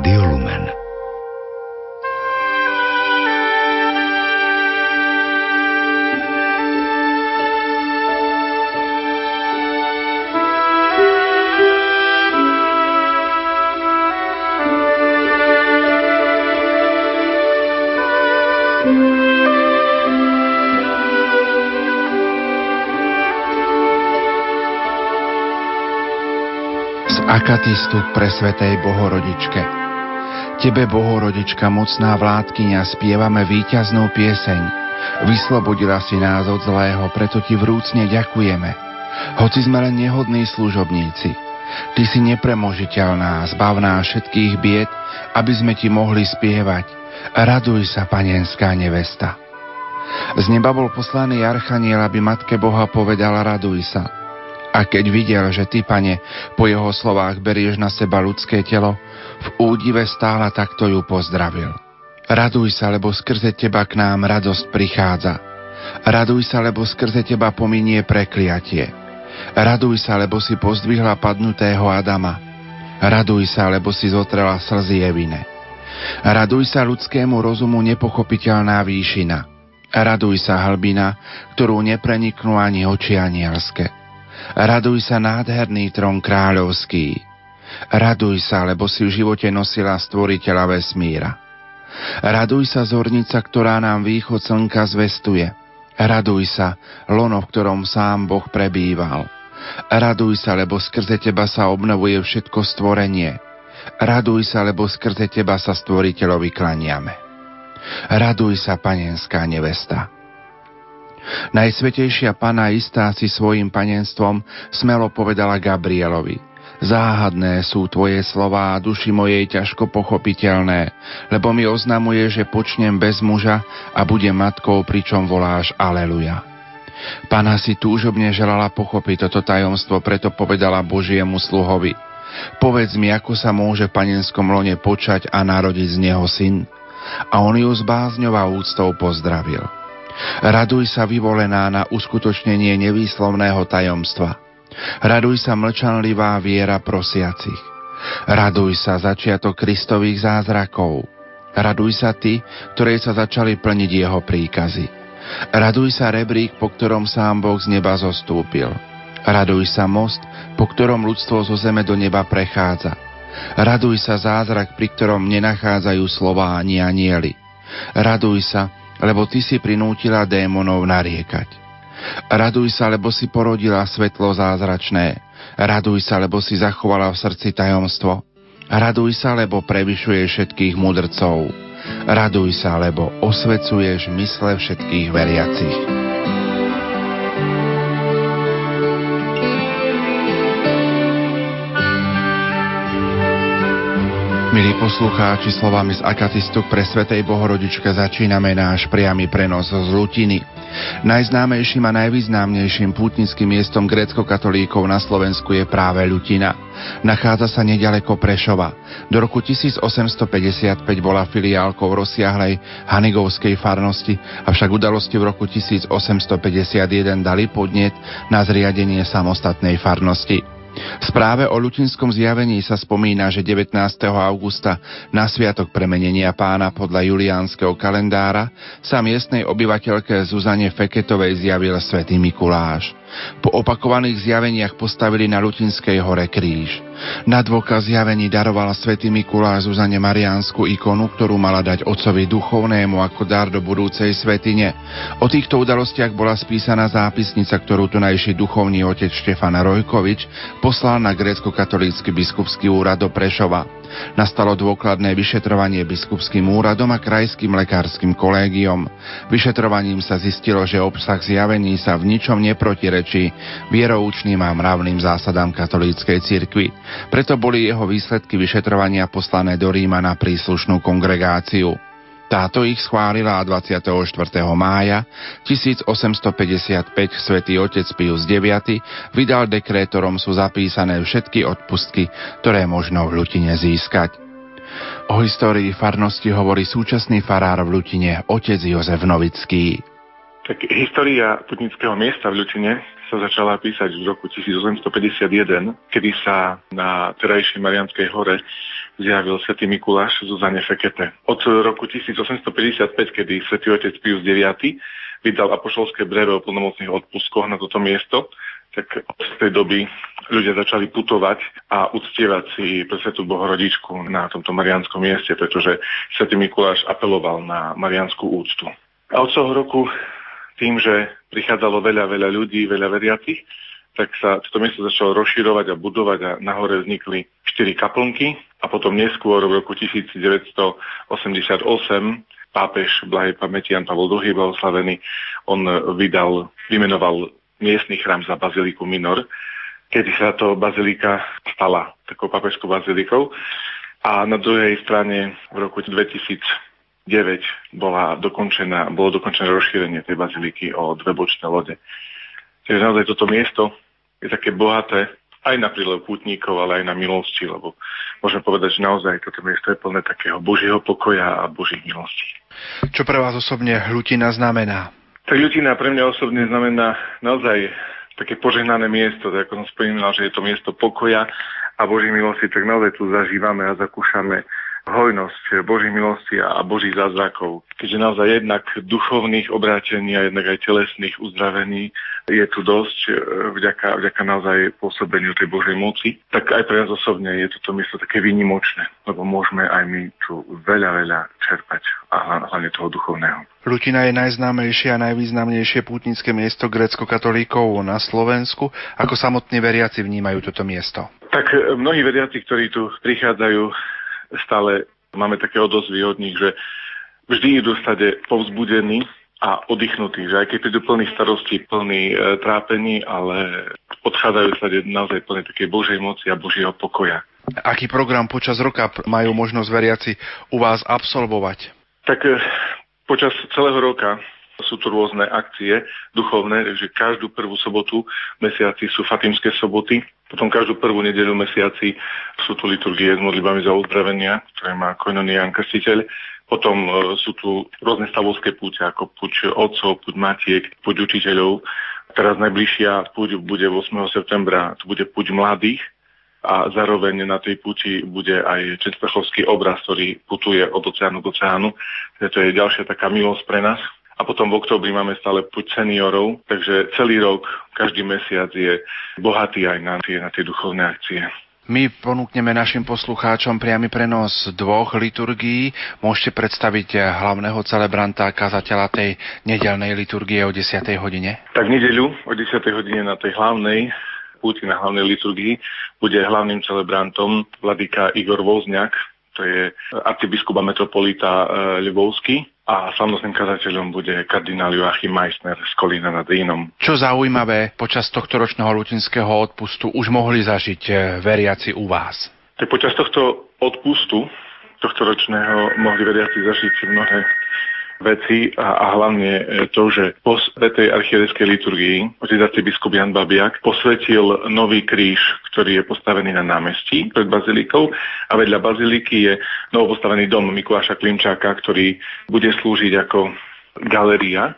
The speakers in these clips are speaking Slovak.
Rádio Lumen. akatistu pre Svetej Bohorodičke. Tebe, Bohorodička, mocná vládkynia, spievame víťaznú pieseň. Vyslobodila si nás od zlého, preto ti vrúcne ďakujeme. Hoci sme len nehodní služobníci, ty si nepremožiteľná, zbavná všetkých bied, aby sme ti mohli spievať. Raduj sa, panenská nevesta. Z neba bol poslaný archaniel, aby Matke Boha povedala raduj sa. A keď videl, že ty, pane, po jeho slovách berieš na seba ľudské telo, v údive stála takto ju pozdravil. Raduj sa, lebo skrze teba k nám radosť prichádza. Raduj sa, lebo skrze teba pominie prekliatie. Raduj sa, lebo si pozdvihla padnutého Adama. Raduj sa, lebo si zotrela slzy Evine. Raduj sa ľudskému rozumu nepochopiteľná výšina. Raduj sa hlbina, ktorú nepreniknú ani oči anielske. Raduj sa nádherný trón kráľovský. Raduj sa, lebo si v živote nosila stvoriteľa vesmíra. Raduj sa, zornica, ktorá nám východ slnka zvestuje. Raduj sa, lono, v ktorom sám Boh prebýval. Raduj sa, lebo skrze teba sa obnovuje všetko stvorenie. Raduj sa, lebo skrze teba sa stvoriteľovi klaniame. Raduj sa, panenská nevesta. Najsvetejšia pana istá si svojim panenstvom smelo povedala Gabrielovi. Záhadné sú tvoje slová duši mojej ťažko pochopiteľné, lebo mi oznamuje, že počnem bez muža a budem matkou, pričom voláš Aleluja. Pana si túžobne želala pochopiť toto tajomstvo, preto povedala Božiemu sluhovi. Povedz mi, ako sa môže v panenskom lone počať a narodiť z neho syn. A on ju s bázňou a úctou pozdravil. Raduj sa vyvolená na uskutočnenie nevýslovného tajomstva. Raduj sa mlčanlivá viera prosiacich. Raduj sa začiatok Kristových zázrakov. Raduj sa ty, ktoré sa začali plniť jeho príkazy. Raduj sa rebrík, po ktorom sám Boh z neba zostúpil. Raduj sa most, po ktorom ľudstvo zo zeme do neba prechádza. Raduj sa zázrak, pri ktorom nenachádzajú slova ani anieli. Raduj sa, lebo ty si prinútila démonov nariekať. Raduj sa, lebo si porodila svetlo zázračné. Raduj sa, lebo si zachovala v srdci tajomstvo. Raduj sa, lebo prevyšuješ všetkých mudrcov. Raduj sa, lebo osvecuješ mysle všetkých veriacich. Milí poslucháči, slovami z Akatistu pre Svetej Bohorodičke začíname náš priamy prenos z Lutiny. Najznámejším a najvýznamnejším pútnickým miestom grécko-katolíkov na Slovensku je práve Ľutina. Nachádza sa nedaleko Prešova. Do roku 1855 bola filiálkou rozsiahlej Hanigovskej farnosti, avšak udalosti v roku 1851 dali podnet na zriadenie samostatnej farnosti. V správe o ľutinskom zjavení sa spomína, že 19. augusta na sviatok premenenia pána podľa juliánskeho kalendára sa miestnej obyvateľke Zuzane Feketovej zjavil svätý Mikuláš. Po opakovaných zjaveniach postavili na Lutinskej hore kríž. Na dôkaz zjavení darovala svätý Mikuláš Zuzane Mariánsku ikonu, ktorú mala dať otcovi duchovnému ako dar do budúcej svetine. O týchto udalostiach bola spísaná zápisnica, ktorú tunajší duchovný otec Štefan Rojkovič poslal na grécko-katolícky biskupský úrad do Prešova. Nastalo dôkladné vyšetrovanie biskupským úradom a krajským lekárskym kolégiom. Vyšetrovaním sa zistilo, že obsah zjavení sa v ničom neprotirečí vieroučným a mravným zásadám katolíckej cirkvi. Preto boli jeho výsledky vyšetrovania poslané do Ríma na príslušnú kongregáciu. Táto ich schválila 24. mája 1855 svätý otec Pius IX vydal dekrétorom sú zapísané všetky odpustky, ktoré možno v Lutine získať. O histórii farnosti hovorí súčasný farár v Lutine, otec Jozef Novický. Tak história putnického miesta v Ľutine sa začala písať v roku 1851, kedy sa na terajšej Marianskej hore zjavil svätý Mikuláš Zuzane Fekete. Od roku 1855, kedy svätý otec Pius IX vydal apoštolské brevo o plnomocných odpustkoch na toto miesto, tak od tej doby ľudia začali putovať a uctievať si pre Svetú Bohorodičku na tomto marianskom mieste, pretože svätý Mikuláš apeloval na marianskú úctu. A od toho roku tým, že prichádzalo veľa, veľa ľudí, veľa veriacich, tak sa toto miesto začalo rozširovať a budovať a nahore vznikli štyri kaplnky a potom neskôr v roku 1988 pápež Blahej pamäti Jan Pavel II blahoslavený, on vydal, vymenoval miestny chrám za baziliku Minor, kedy sa to bazilika stala takou pápežskou bazilikou. A na druhej strane v roku 2009 bola dokončená, bolo dokončené rozšírenie tej baziliky o dve bočné lode. Čiže naozaj toto miesto je také bohaté aj na prílev pútnikov, ale aj na milosti, lebo môžeme povedať, že naozaj toto miesto je plné takého Božieho pokoja a Božích milostí. Čo pre vás osobne hlutina znamená? Tak hlutina pre mňa osobne znamená naozaj také požehnané miesto, tak ako som spomínal, že je to miesto pokoja a Boží milosti, tak naozaj tu zažívame a zakúšame hojnosť Boží milosti a Božích zázrakov. Keďže naozaj jednak duchovných obrátení a jednak aj telesných uzdravení je tu dosť e, vďaka, vďaka naozaj pôsobeniu tej Božej moci, tak aj pre nás osobne je toto miesto také výnimočné, lebo môžeme aj my tu veľa, veľa čerpať a hlavne toho duchovného. Lutina je najznámejšie a najvýznamnejšie pútnické miesto grecko-katolíkov na Slovensku. Ako samotní veriaci vnímajú toto miesto? Tak e, mnohí veriaci, ktorí tu prichádzajú stále máme také odozvy od nich, že vždy idú stade povzbudení a oddychnutí, že aj keď prídu plný starosti, plný e, trápení, ale odchádzajú sa naozaj plný takej Božej moci a Božieho pokoja. Aký program počas roka majú možnosť veriaci u vás absolvovať? Tak e, počas celého roka sú tu rôzne akcie duchovné, takže každú prvú sobotu mesiaci sú Fatimské soboty, potom každú prvú nedeľu mesiaci sú tu liturgie s modlitbami za uzdravenia, ktoré má Koinonie Jan Krstiteľ. Potom e, sú tu rôzne stavovské púte, ako púť otcov, púť matiek, púť učiteľov. Teraz najbližšia púť bude 8. septembra, to bude púť mladých a zároveň na tej púti bude aj Četvrchovský obraz, ktorý putuje od oceánu k oceánu. To je ďalšia taká milosť pre nás, a potom v oktobri máme stále puť seniorov, takže celý rok, každý mesiac je bohatý aj na tie, na tie duchovné akcie. My ponúkneme našim poslucháčom priamy prenos dvoch liturgií. Môžete predstaviť hlavného celebranta a kazateľa tej nedelnej liturgie o 10. hodine? Tak nedeľu o 10. hodine na tej hlavnej púti na hlavnej liturgii bude hlavným celebrantom vladyka Igor Vozňak, to je arcibiskup a metropolita Ľubovský a samotným kazateľom bude kardinál Joachim Meissner z Kolína nad Rínom. Čo zaujímavé, počas tohto ročného lutinského odpustu už mohli zažiť eh, veriaci u vás? Tak počas tohto odpustu, tohto ročného, mohli veriaci zažiť mnohé veci a, a hlavne e, to, že po tej archiereskej liturgii otec biskup Jan Babiak posvetil nový kríž, ktorý je postavený na námestí pred bazilikou a vedľa baziliky je novopostavený dom Mikuláša Klimčáka, ktorý bude slúžiť ako galeria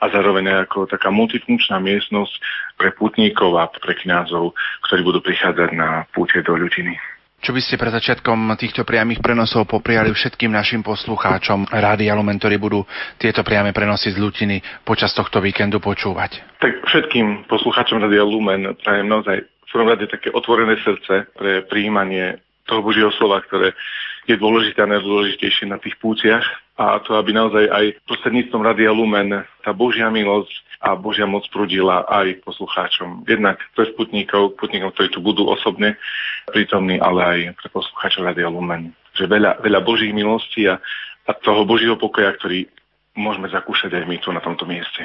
a zároveň ako taká multifunkčná miestnosť pre putníkov a pre kňazov, ktorí budú prichádzať na púte do ľudiny. Čo by ste pre začiatkom týchto priamých prenosov popriali všetkým našim poslucháčom Rádia Lumen, ktorí budú tieto priame prenosy z Lutiny počas tohto víkendu počúvať? Tak všetkým poslucháčom Rádia Lumen prajem naozaj v prvom rade také otvorené srdce pre príjmanie toho Božieho slova, ktoré je dôležité a najdôležitejšie na tých pútiach a to, aby naozaj aj prostredníctvom Radia Lumen tá Božia milosť a Božia moc prudila aj poslucháčom. Jednak pre sputníkov, putníkov, ktorí tu budú osobne prítomní, ale aj pre poslucháčov Radia Lumen. Že veľa, veľa Božích milostí a, a toho Božieho pokoja, ktorý môžeme zakúšať aj my tu na tomto mieste.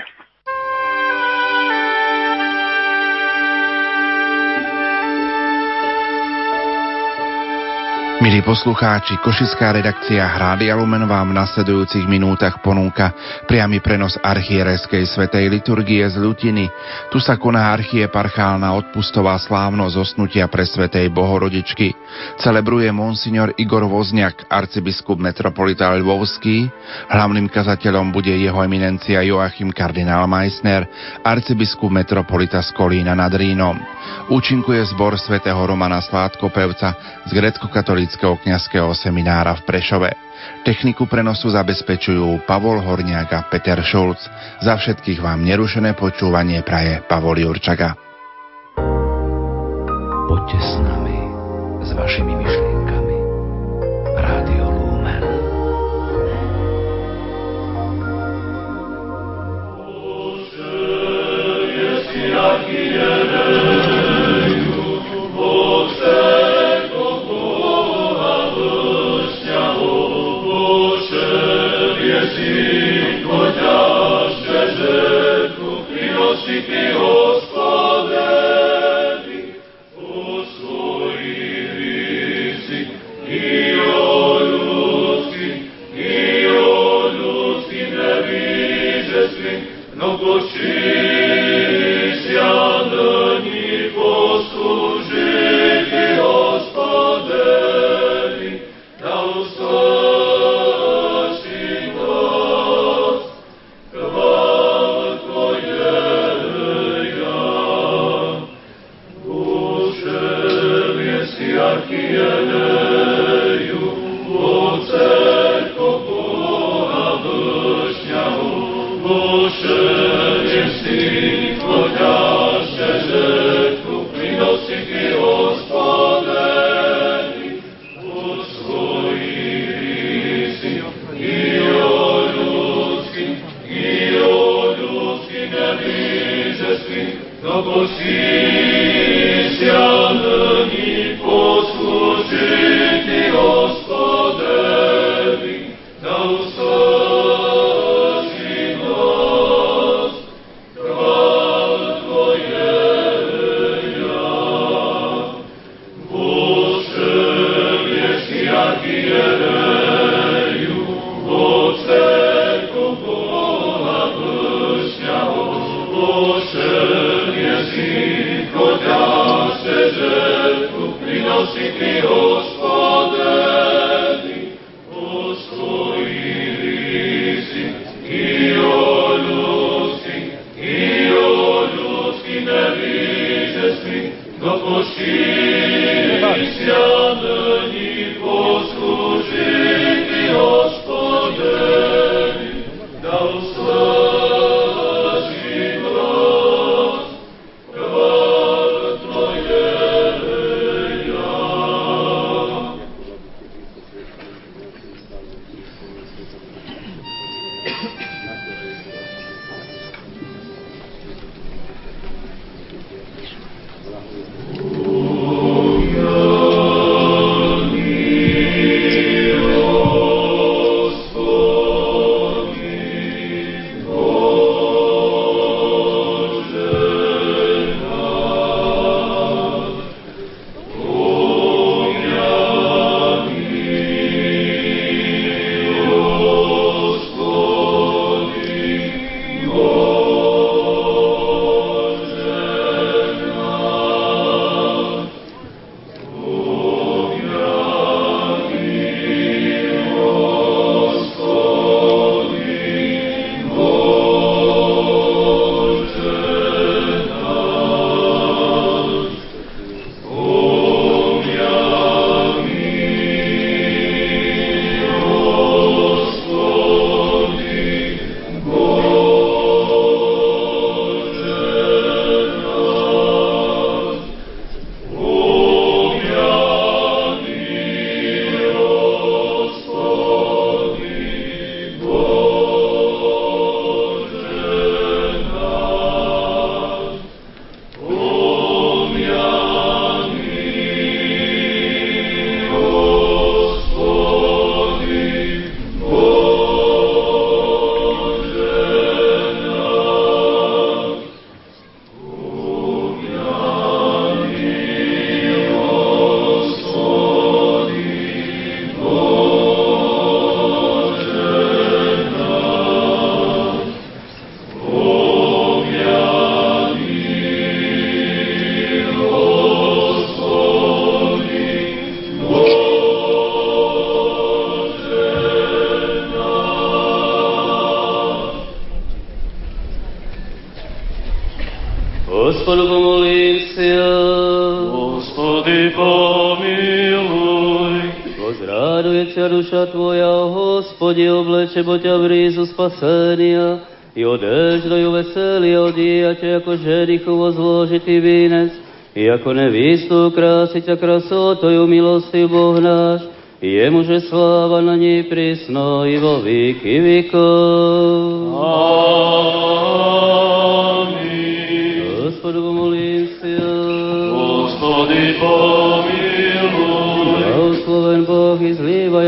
Milí poslucháči, Košická redakcia Hrády Lumen vám v nasledujúcich minútach ponúka priamy prenos archiereskej svetej liturgie z Lutiny. Tu sa koná archieparchálna odpustová slávnosť osnutia pre svetej Bohorodičky. Celebruje monsignor Igor Vozniak, arcibiskup metropolita Lvovský. Hlavným kazateľom bude jeho eminencia Joachim kardinál Meissner, arcibiskup metropolita z Kolína nad Rínom. Účinkuje zbor svätého Romana Sládkopevca z grecko katolického kňazského seminára v Prešove. Techniku prenosu zabezpečujú Pavol Horniak a Peter Šulc. Za všetkých vám nerušené počúvanie praje Pavol Jurčaga. Poďte s nami, s vašimi myšlienkami. Deus. ťažké žetvu prinosi Kriho. Hospode, obleče bo ťa v rízu spasenia. I odeždaju veselje odijate ako žerichovo zložiti vínec. I ako nevistu krasića krasotoju milosti Boh naš i jemuže slava na njej prisno i vo viki vikov. Amin. Gospodu molim se, Gospodi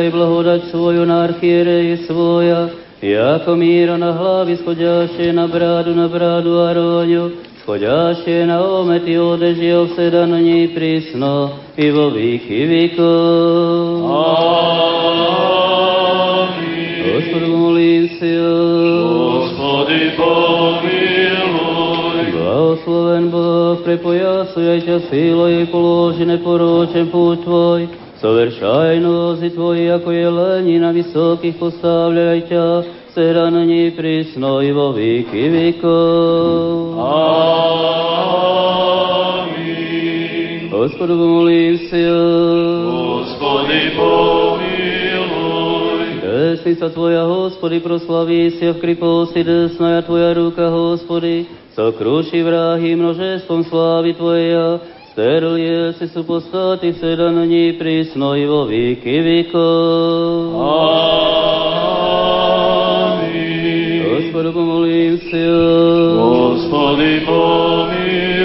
i blagodać svoju na arhijereji svoja, jako mira na hlavi schodjaše na bradu, na bradu Aronju, schodjaše na omet i odeži ovseda na njej prisno i vo viki vikov. Amin. Gospodu molim se, Gospodi pomiluj. Blagosloven Bog, prepojasujaj ťa silou i položi ako je leni na vysokých postavljaj ťa, sera na nej prisno i vo viki vikov. Amin. Gospodu molim se, Gospodi pomiluj. desnica tvoja, Hospody, proslaví si v kriposti desnaja tvoja ruka, Hospody, sokruši vrahy množestvom slávy tvoja, sterlie si supostati seda na ní prísno i vo víky vikov. Amin. Gospodu pomolím si, Gospodi pomiluj.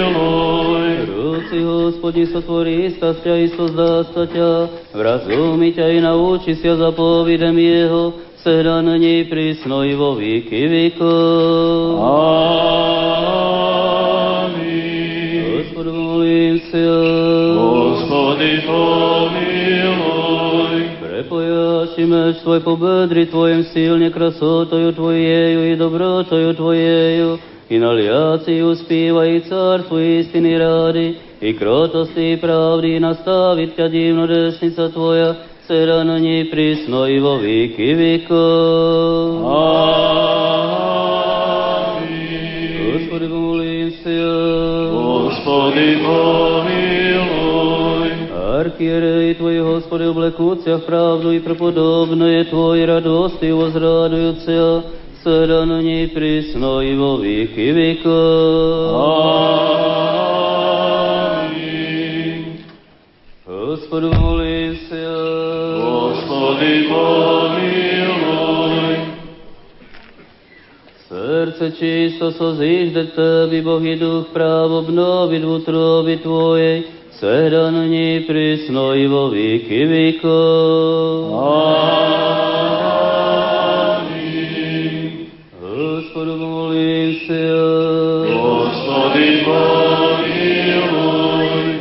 Rúci hospodin sotvorí stasťa i sozdá sa ťa, vrazumi ťa i nauči sa zapovidem jeho, seda na nej prísno i vo víky vikov. Amin. Po bedri tvojem silne krasotoju tvojeju i dobrotoju tvojeju, i naliaci uspívaj car tvoj istiny rady, i krotosti i pravdy nastavit ťa divno desnica tvoja, sera na nej prísno i vo víky vikov. Amin. Архиерей Твой, Господи, облекуться в правду и преподобное Твой радости возрадуются, сера на ней присно и во веки веков. Amin. Господу молимся. Gospodi pomiluj. Сердце чисто созижде Теби, Бог и Дух прав обновит в утробе Твоей, сера на ней присно и во веки веков. Amin. Господу молимся. Gospodi pomiluj.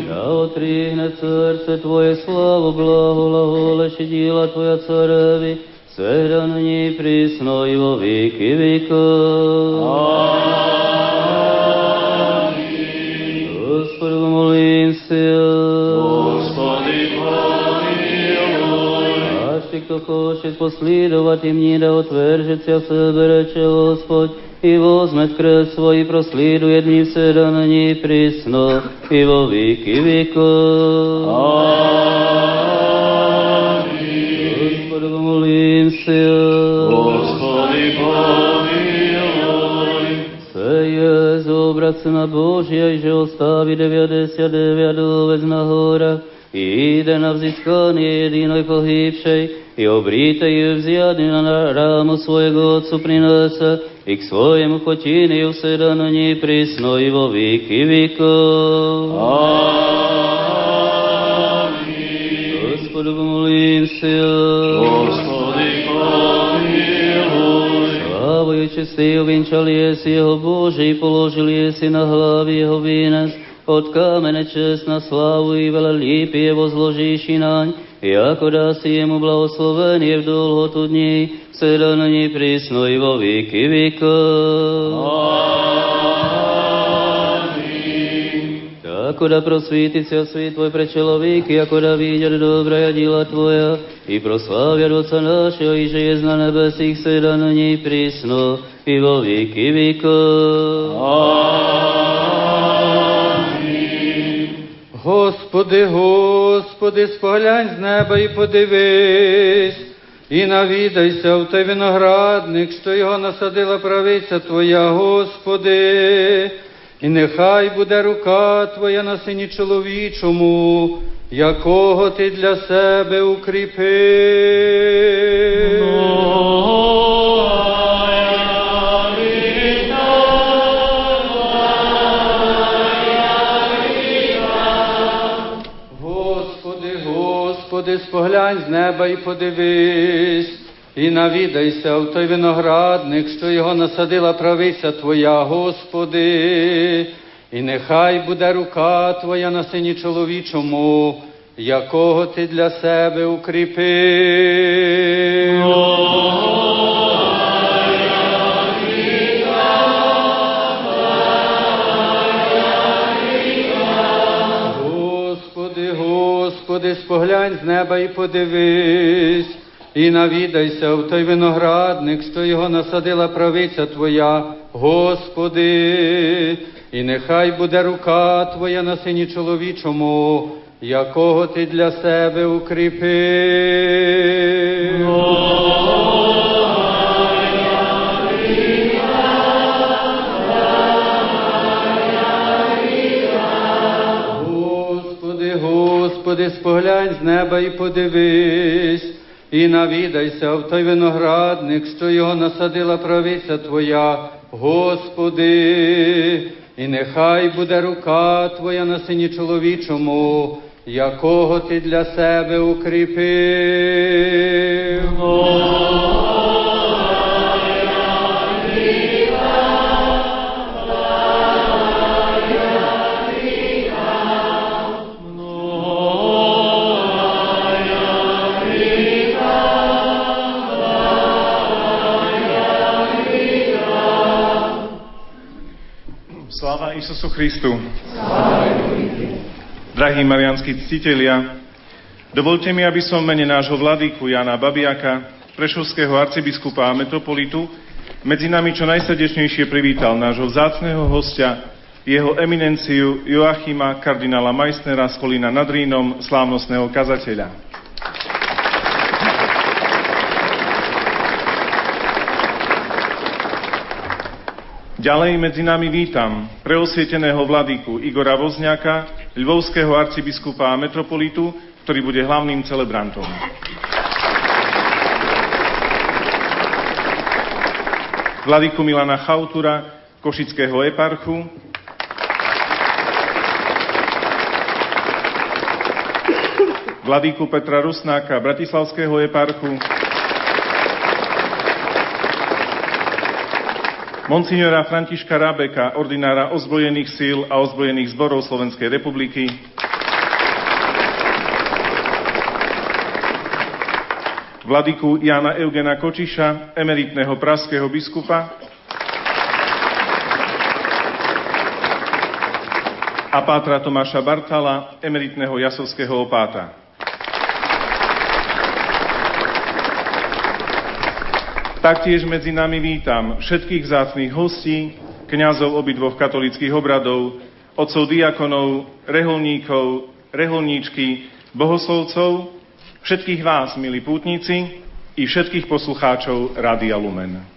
Да отригне серце Твое славу, благо, глаголеши діла Твоя цареви, сега на ній присно і во віки віков. Amin. молимся. Gospodi pomiluj. Аж ти, хто хоче послідувати мені, да отвержиться в себе, рече Господь, і возьме крест свій, прослідує мені все, да на ній присно, і во віки віков. Amin. Господу молимся. Gospodi jak Syna Božia, že ostavi 99 ovec na horách i ide na vziskanie jedinoj pohybšej i obrite ju vzjadni na ramu svojega Otcu prinese i k svojemu hotini useda na njih prisno i vo vik i vikov. Amin. Gospodu molim se. Gospodu. si, uvinčali jesi jeho Boží, i položili jesi na hlavi jeho vinac, od kamene čest na slavu i vele líp je vozložiši na nj, jako da si jemu blagosloven v dolgotu dní, se dano nji prisno i vo viki vika. Amen. Ако просвітиться світ Твой пред чоловік, і ако да видять добре діла Твоя, і прославя Отца нашого, і жиє на небесіх сида на ній прісно, і во віки Амінь. Господи, Господи, споглянь з неба і подивись, і навідайся в той виноградник, що його насадила правиця Твоя, Господи і нехай буде рука Твоя на сині чоловічому, якого Ти для себе укріпив. Господи, Господи, споглянь з неба і подивись, і навідайся в той виноградник, що його насадила правиця Твоя, Господи, і нехай буде рука Твоя на сині чоловічому, якого Ти для себе укріпив. Господи, Господи, споглянь з неба і подивись, і навідайся в той виноградник, що його насадила правиця Твоя, Господи, і нехай буде рука Твоя на сині чоловічому, якого Ти для себе укріпив. Господи, Господи, споглянь з неба і подивись, і навідайся в той виноградник, що його насадила правиця Твоя, Господи, і нехай буде рука Твоя на сині чоловічому, якого Ти для себе укріпив. Isusu Christu. Drahí marianskí ctitelia, dovolte mi, aby som mene nášho vladyku Jana Babiaka, prešovského arcibiskupa a metropolitu, medzi nami čo najsrdečnejšie privítal nášho vzácného hostia, jeho eminenciu Joachima kardinála Meissnera z Kolína nad Rínom, slávnostného kazateľa. Ďalej medzi nami vítam preosvieteného vladyku Igora Vozňaka, ľvovského arcibiskupa a metropolitu, ktorý bude hlavným celebrantom. Vladyku Milana Chautura, košického eparchu, Vladyku Petra Rusnáka, bratislavského eparchu, Monsignora Františka Rábeka, ordinára ozbrojených síl a ozbrojených zborov Slovenskej republiky. Vladyku Jana Eugena Kočiša, emeritného praského biskupa. A pátra Tomáša Bartala, emeritného jasovského opáta. Taktiež medzi nami vítam všetkých zácných hostí, kňazov obidvoch katolických obradov, otcov diakonov, reholníkov, reholníčky, bohoslovcov, všetkých vás, milí pútnici, i všetkých poslucháčov Rádia Lumen.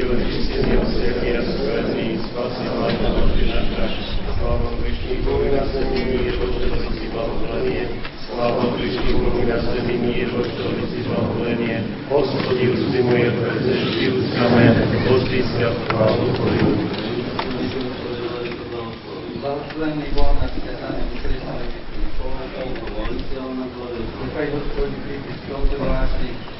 sílu čistenia srdia, spovedný, spasný Pane, Bože naša, sláva Krišný, Bohu na zemi, Ježo, ktorý si blahoslovenie, sláva Krišný, Bohu na zemi, Ježo, ktorý si blahoslovenie, hospodí ústy moje, preze žijú samé, pozdíska chválu Tvoju. Blahoslovený Boh na svetane, vykresnali, Nechaj Hospodin príde z toho vážnych,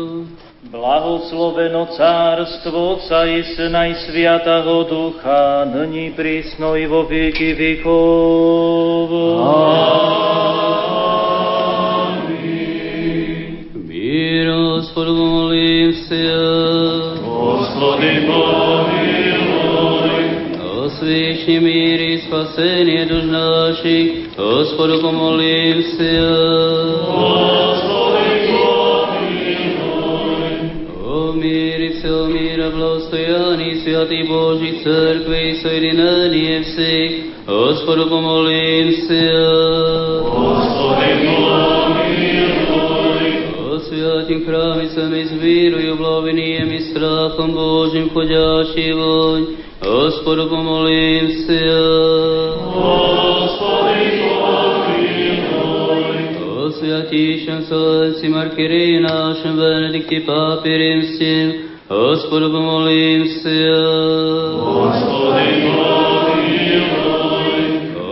blahosloveno cárstvo Otca i Syna i Sviatého Ducha, nyní prísno i vo věky věkov. Amen. Mír hospodu molím. Hospody pomiluj. Osvědči spasenie duš našich, hospodu pomolím se. Hospody всего мира, благостоянии Святой Божьей Церкви и соединение всех, Господу помолимся. Господи, помилуй. О святім храмі самі з вірою, благовінієм і страхом Божим ходячий вонь, Господу помолимся. Господи, помилуй. О святішем Сонці Маркирі нашим Венедикті Папі Римським, Господу помолимся. Господи, помилуй.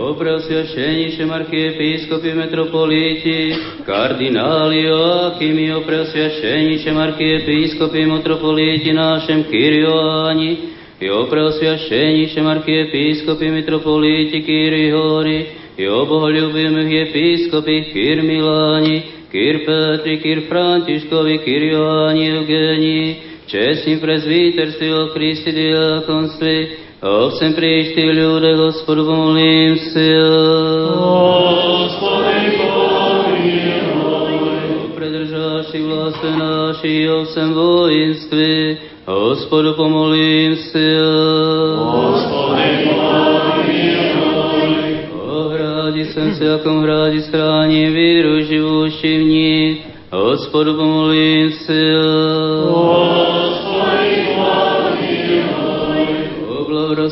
О преосвященнішем архиепископі митрополиті, кардиналі Йоакимі, о преосвященнішем архиепископі митрополиті нашим Киріоані, і о преосвященнішем архиепископі митрополиті Кирігорі, і о боголюбимих єпископі Кир Мілані, Кир Петрі, Кир Франтішкові, Кир Йоанні Євгенії, чеснім презвітерстві о Христі діаконстві, о всем прийшти люди, Господу помолимся. Господи, помилуй. О придержавши власти наші, о всем воїнстві, Господу помолимся. Господи, помилуй. О граді сем всяком граді страні, віру живущий в них, Господу помолимся. Господи,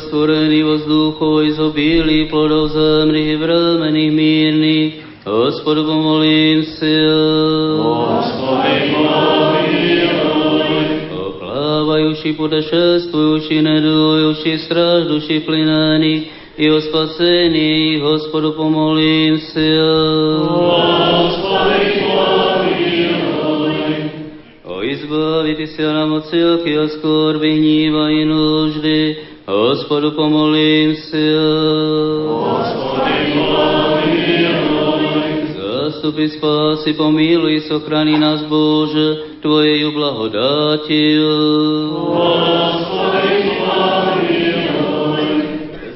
благорастворení воздуху, изобилí плодов земných, vremených, mírnych, Господу помолимся. Господи, помилуй. О плавающий, путешествующий, недующий, страждущий, пленеných, и о спасении, Господу помолимся. Господи, помилуй. О избавите се нам от всякие скорби, гнева и нужды, Hospodu pomolím si. Hospodin, Zastupi spási, pomiluj, sochrani nás Bože, Tvojeju blahodátil. Hospodin,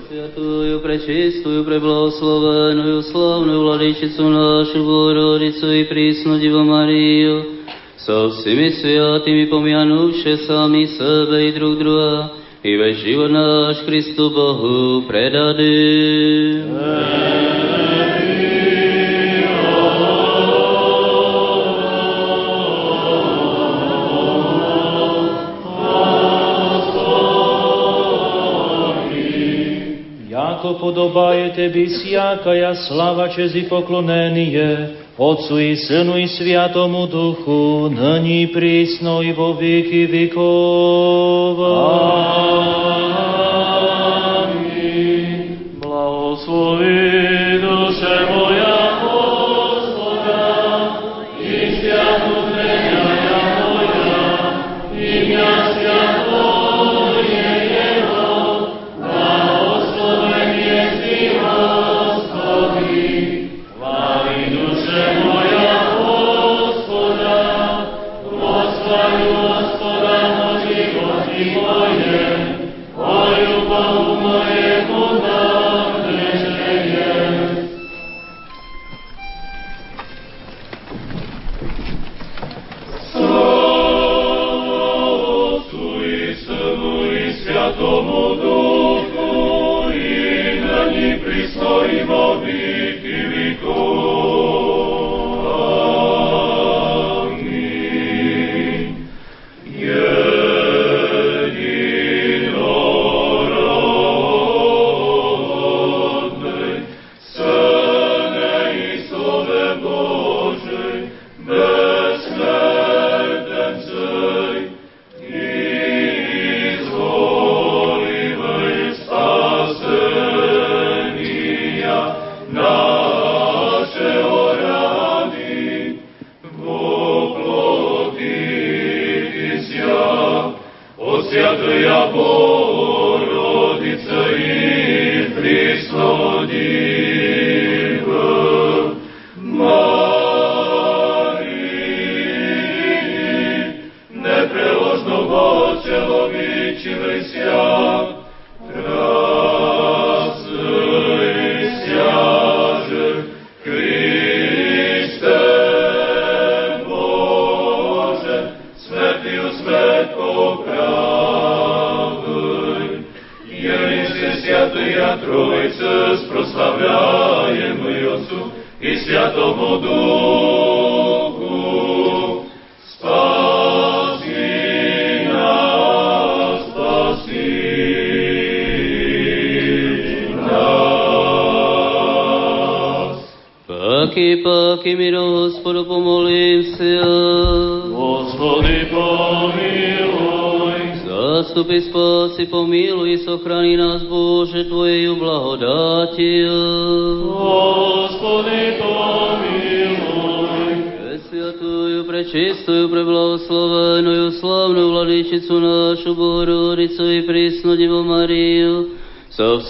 Sviatuju, prečistuju, preblahoslovenuju, slavnu vladičicu našu, Bohorodicu i prísnu Divo Mariju, sa so všemi sviatými pomianúvše sami sebe i drug druha, и весь живот наш Христу Богу предадим. Jako podobaje tebi всякая слава, честь и поклонение, Otcu i Synu i Sviatomu Duchu, nyní prísno i vo věky věkov. Amen.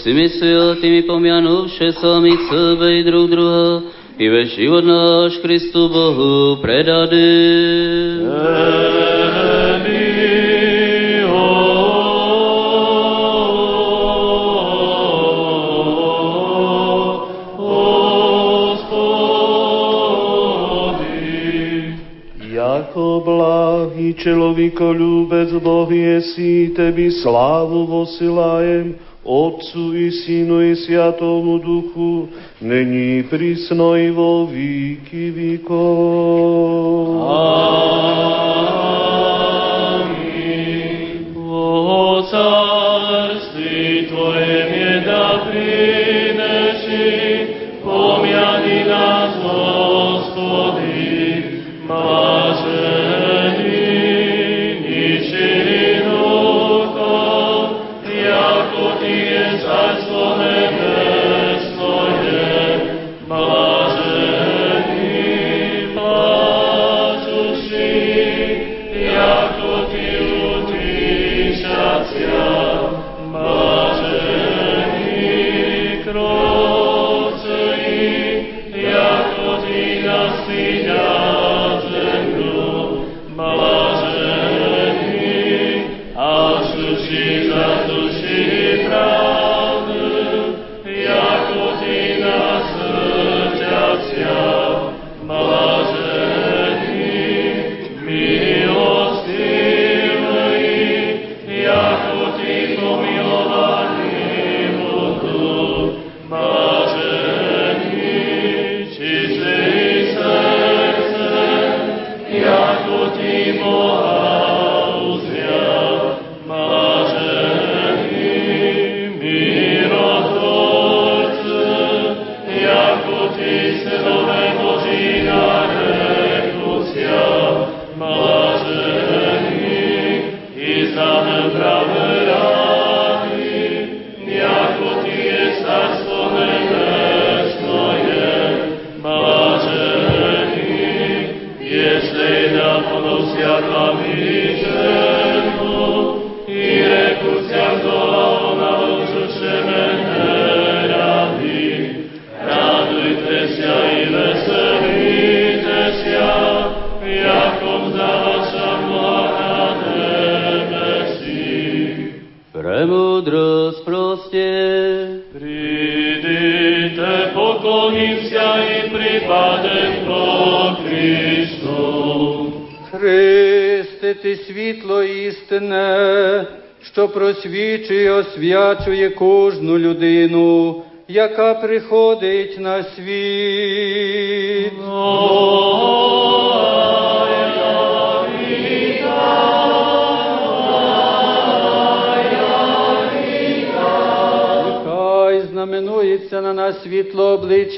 всеми святыми помянувши сами себе и друг друга, и весь живот наш Христу Богу предады. Ako bláhy človiko ľúbec Boh je si, tebi slávu vosilajem, Svatómu Duchu, není prísno i vo výky výkon. Tvoje mieda prineši, pomiani nás, Hospodin,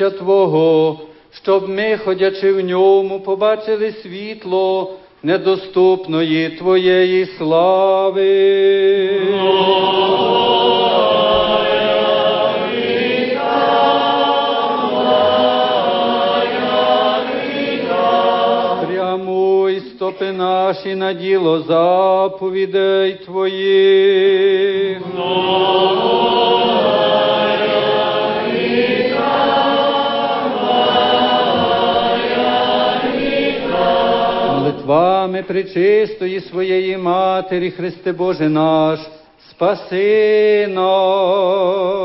обличчя Твого, щоб ми, ходячи в ньому, побачили світло недоступної Твоєї слави. Прямуй стопи наші на діло заповідей Твоїх. вами причистої своєї Матері, Христе Боже наш, спаси нас.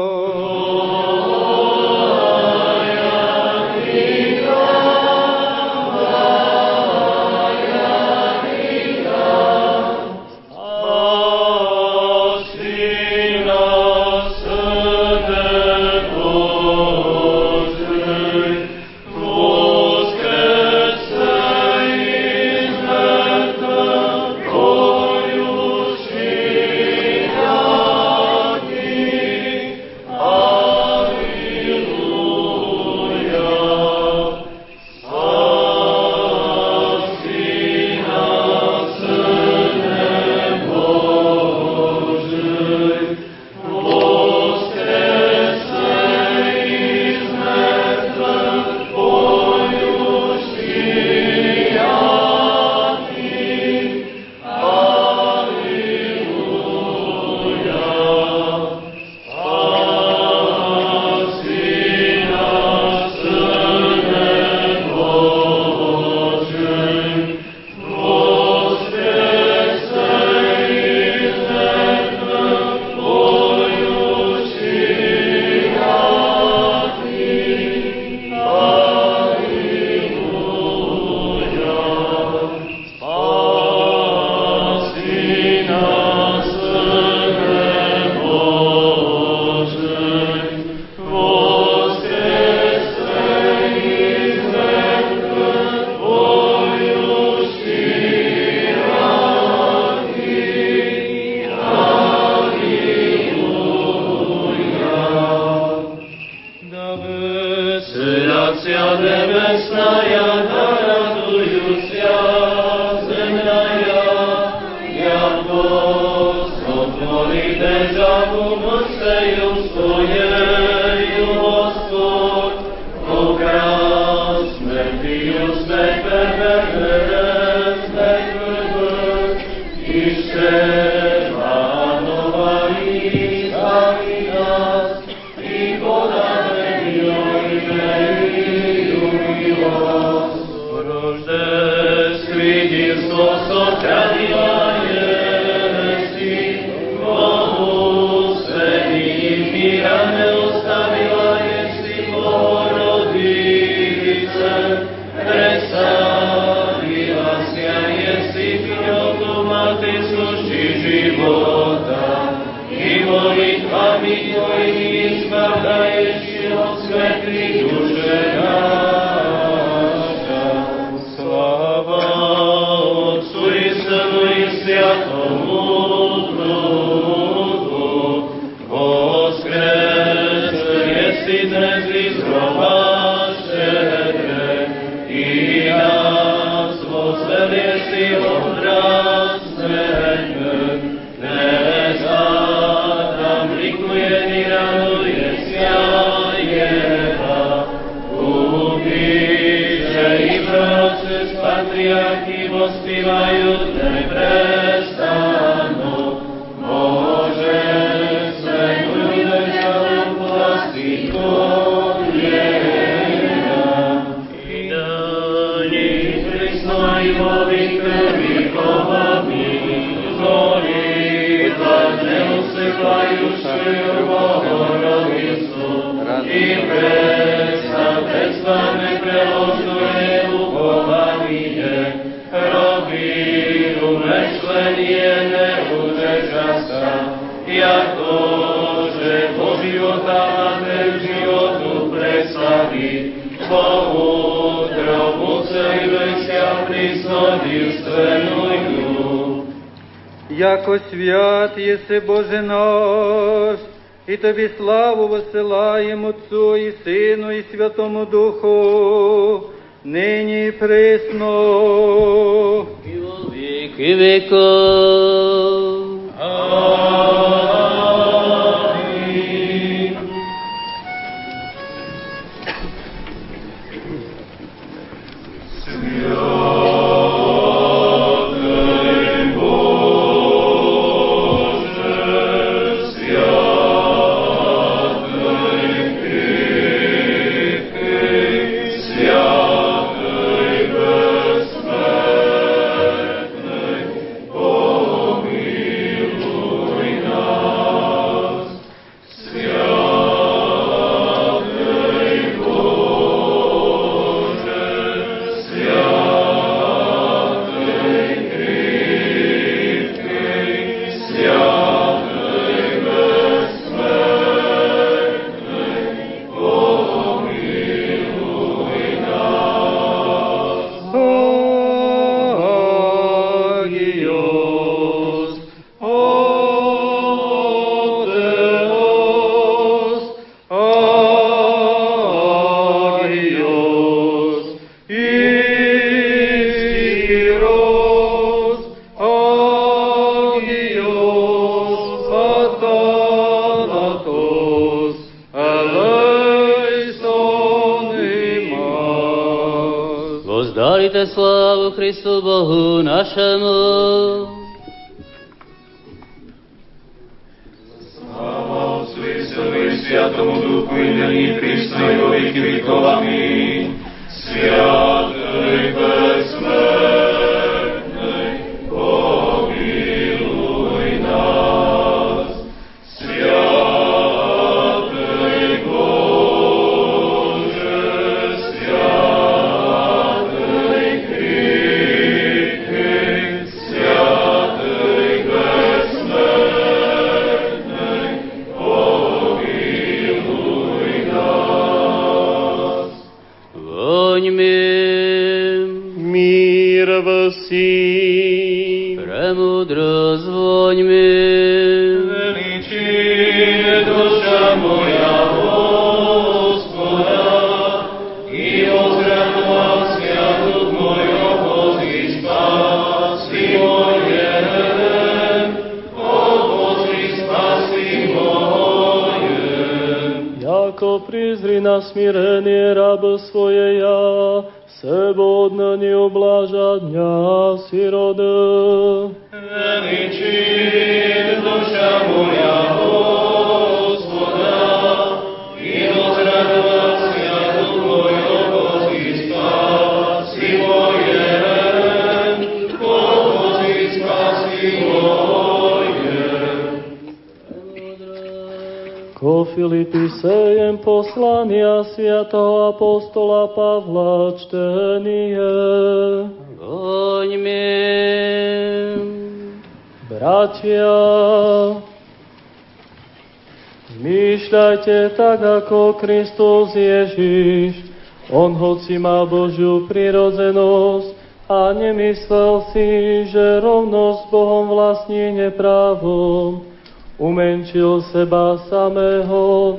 Zmýšľajte tak ako Kristus Ježiš. On hoci má Božiu prirodzenosť a nemyslel si, že rovnosť Bohom vlastní neprávom. Umenčil seba samého,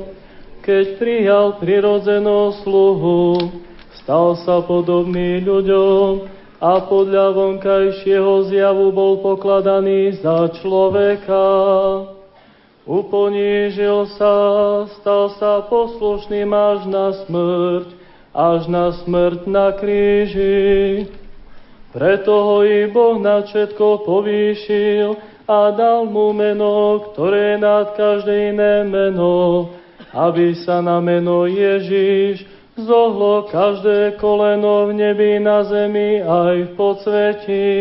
keď prijal prirodzenosť sluhu, stal sa podobný ľuďom a podľa vonkajšieho zjavu bol pokladaný za človeka. Uponížil sa, stal sa poslušným až na smrť, až na smrť na kríži. Preto ho i Boh na všetko povýšil a dal mu meno, ktoré je nad každé iné meno, aby sa na meno Ježiš zohlo každé koleno v nebi, na zemi aj v podsvetí,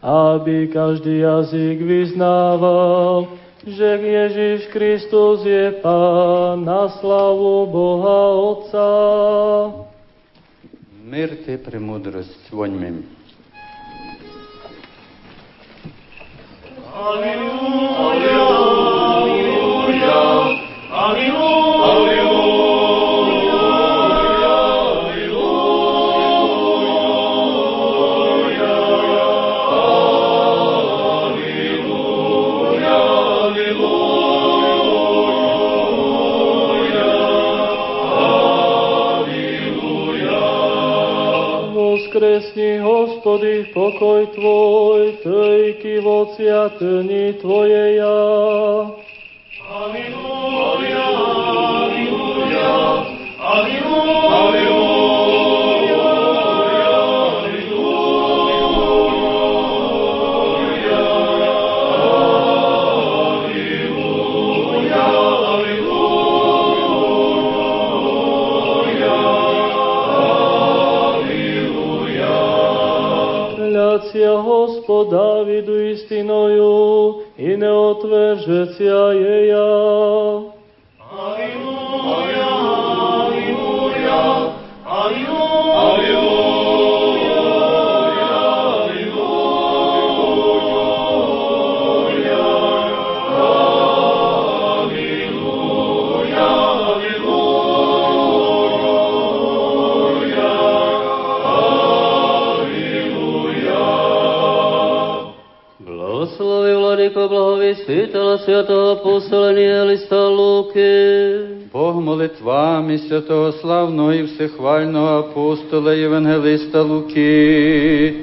aby každý jazyk vyznával, že Ježiš Kristus je Pán na slavu Boha Otca. Мир ти премудрость Blesni, hospody, pokoj Tvoj, Tăi chivoția tânii Tvoie ea. Кляться Господа виду истиною и не отвержеться ея. Благовестителя святого поселения листа Луки. Бог молитвами святого славного і всехвального апостола Євангелиста Луки,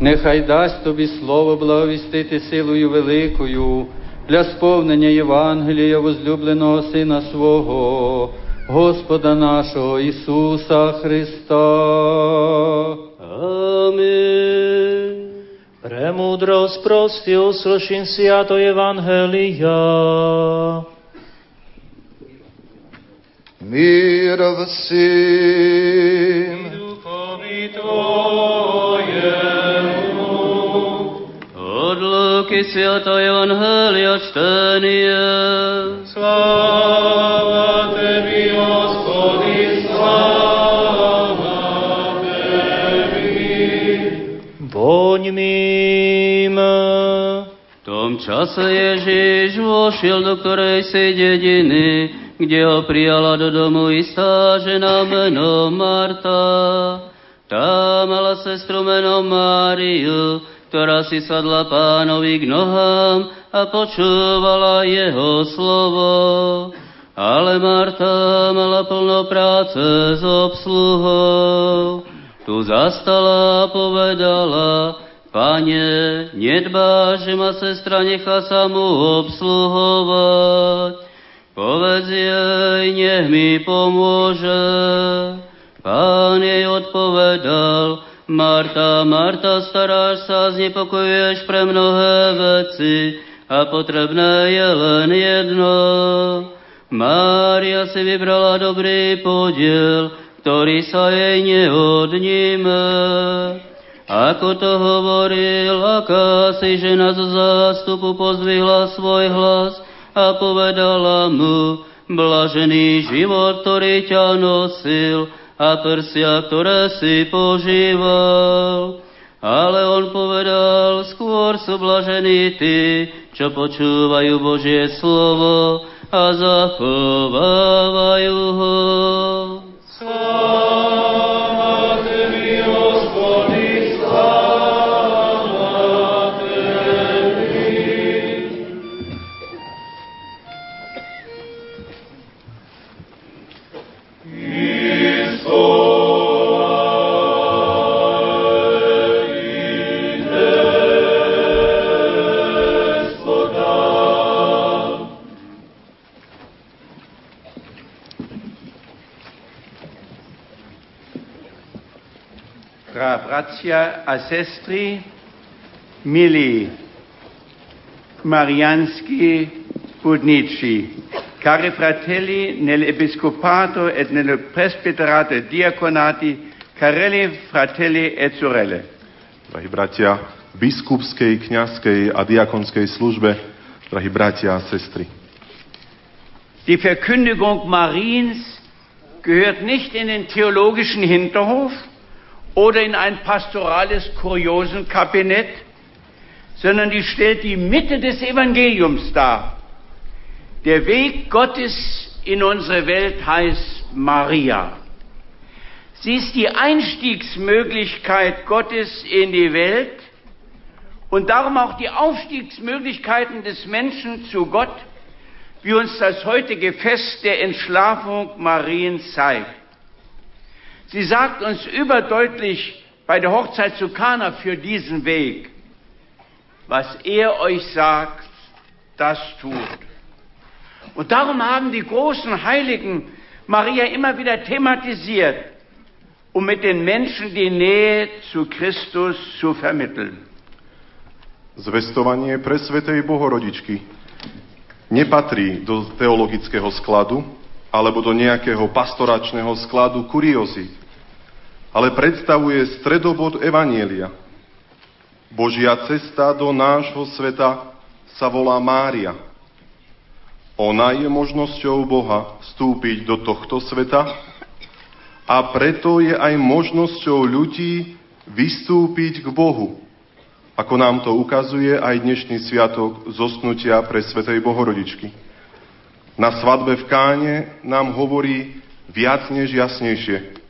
нехай дасть тобі слово благовістити силою великою для сповнення Євангелія возлюбленого Сина свого, Господа нашого Ісуса Христа. Pre múdrosť prosti uslyším sviato Evangelia. Mír vsím. Duchovi Tvojemu. Od Luky sviato Evangelia čtenie. Sláva Čase Ježiš vošiel do ktorej si dediny, kde ho prijala do domu istá žena menom Marta. Tá mala sestru menom Máriu, ktorá si sadla pánovi k nohám a počúvala jeho slovo. Ale Marta mala plno práce s obsluhou. Tu zastala a povedala, Pane, nedbá, že ma sestra nechá sa mu obsluhovať. Povedz jej, nech mi pomôže. Pán jej odpovedal, Marta, Marta, staráš sa, znepokojuješ pre mnohé veci a potrebné je len jedno. Mária si vybrala dobrý podiel, ktorý sa jej neodníme. Ako to hovoril, aká si žena zo zástupu pozdvihla svoj hlas a povedala mu, blažený život, ktorý ťa nosil a prsia, ktoré si požíval. Ale on povedal, skôr sú blažení tí, čo počúvajú Božie slovo a zachovávajú ho. Sláva Tra bratia a sestri, milí Marianski Budnici, cari fratelli nell'Episcopato e nel Presbyterato Diaconati, carelli fratelli e sorelle. Drahí bratia, biskupskej, kňazskej a diakonskej službe, drahí bratia a sestry. Die Verkündigung Mariens gehört nicht in den theologischen Hinterhof oder in ein pastorales Kuriosenkabinett, sondern die stellt die Mitte des Evangeliums dar. Der Weg Gottes in unsere Welt heißt Maria. Sie ist die Einstiegsmöglichkeit Gottes in die Welt und darum auch die Aufstiegsmöglichkeiten des Menschen zu Gott, wie uns das heutige Fest der Entschlafung Mariens zeigt. Sie sagt uns überdeutlich bei der Hochzeit zu Kana für diesen Weg, was er euch sagt, das tut. Und darum haben die großen Heiligen Maria immer wieder thematisiert, um mit den Menschen die Nähe zu Christus zu vermitteln. Zvestovanie pre Svetej Bohorodičky nepatrí do teologického skladu alebo do nejakého pastoračného skladu kuriozit, ale predstavuje stredobod Evanielia. Božia cesta do nášho sveta sa volá Mária. Ona je možnosťou Boha vstúpiť do tohto sveta a preto je aj možnosťou ľudí vystúpiť k Bohu, ako nám to ukazuje aj dnešný sviatok zosnutia pre Svetej Bohorodičky. Na svadbe v Káne nám hovorí viac než jasnejšie.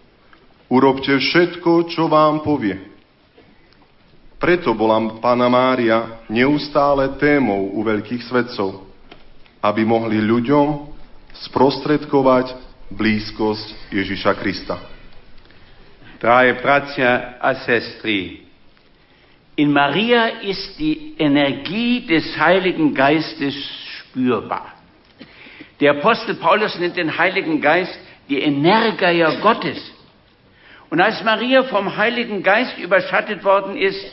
Urobte všetko, čo vám povie. Preto bola Pána Mária neustále témou u veľkých svetcov, aby mohli ľuďom sprostredkovať blízkosť Ježiša Krista. Drei bratia a sestri, in Maria ist die Energie des Heiligen Geistes spürbar. Der Apostel Paulus nennt den Heiligen Geist die Energia Gottes. Und als Maria vom Heiligen Geist überschattet worden ist,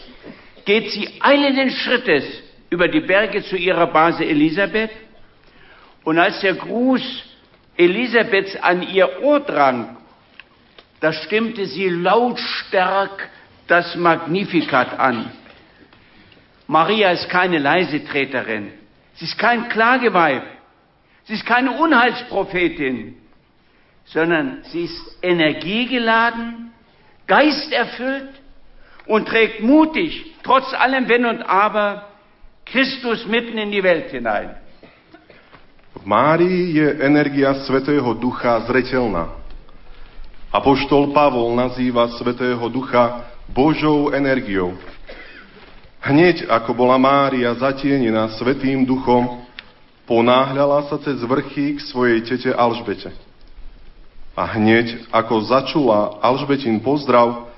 geht sie eilenden Schrittes über die Berge zu ihrer Base Elisabeth. Und als der Gruß Elisabeths an ihr Ohr drang, da stimmte sie lautstark das Magnificat an. Maria ist keine Leisetreterin. Sie ist kein Klageweib. Sie ist keine Unheilsprophetin, sondern sie ist energiegeladen, geisterfüllt und trägt mutig, trotz allem Wenn und Aber, Christus mitten in die Welt hinein. V Márii je energia Svetého Ducha zretelná. Apoštol Pavol nazýva Svetého Ducha Božou energiou. Hneď ako bola Mária zatienená Svetým Duchom, ponáhľala sa cez vrchy k svojej tete Alžbete. A hneď ako začula Alžbetin pozdrav,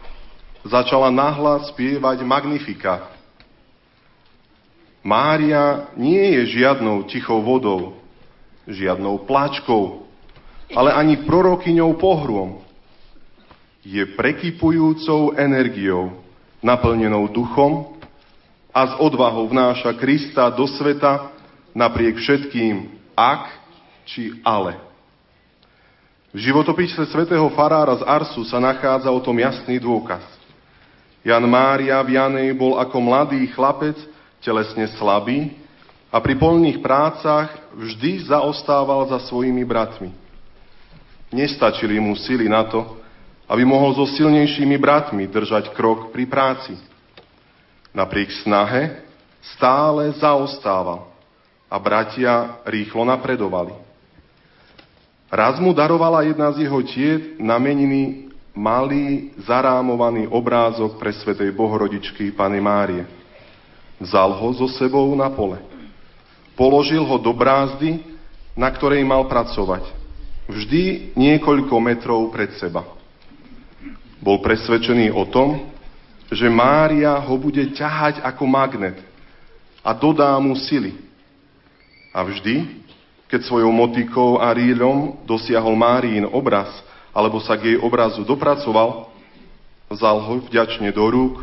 začala nahlas spievať Magnifikát. Mária nie je žiadnou tichou vodou, žiadnou pláčkou, ale ani prorokyňou pohrom. Je prekypujúcou energiou, naplnenou duchom a s odvahou vnáša Krista do sveta napriek všetkým ak či ale. V životopise svätého farára z Arsu sa nachádza o tom jasný dôkaz. Jan Mária v Janej bol ako mladý chlapec, telesne slabý a pri polných prácach vždy zaostával za svojimi bratmi. Nestačili mu sily na to, aby mohol so silnejšími bratmi držať krok pri práci. Napriek snahe stále zaostával a bratia rýchlo napredovali. Raz mu darovala jedna z jeho tiet na malý zarámovaný obrázok pre Svetej Bohorodičky Pany Márie. Vzal ho so sebou na pole. Položil ho do brázdy, na ktorej mal pracovať. Vždy niekoľko metrov pred seba. Bol presvedčený o tom, že Mária ho bude ťahať ako magnet a dodá mu sily. A vždy, keď svojou motikou a ríľom dosiahol Márín obraz, alebo sa k jej obrazu dopracoval, vzal ho vďačne do rúk,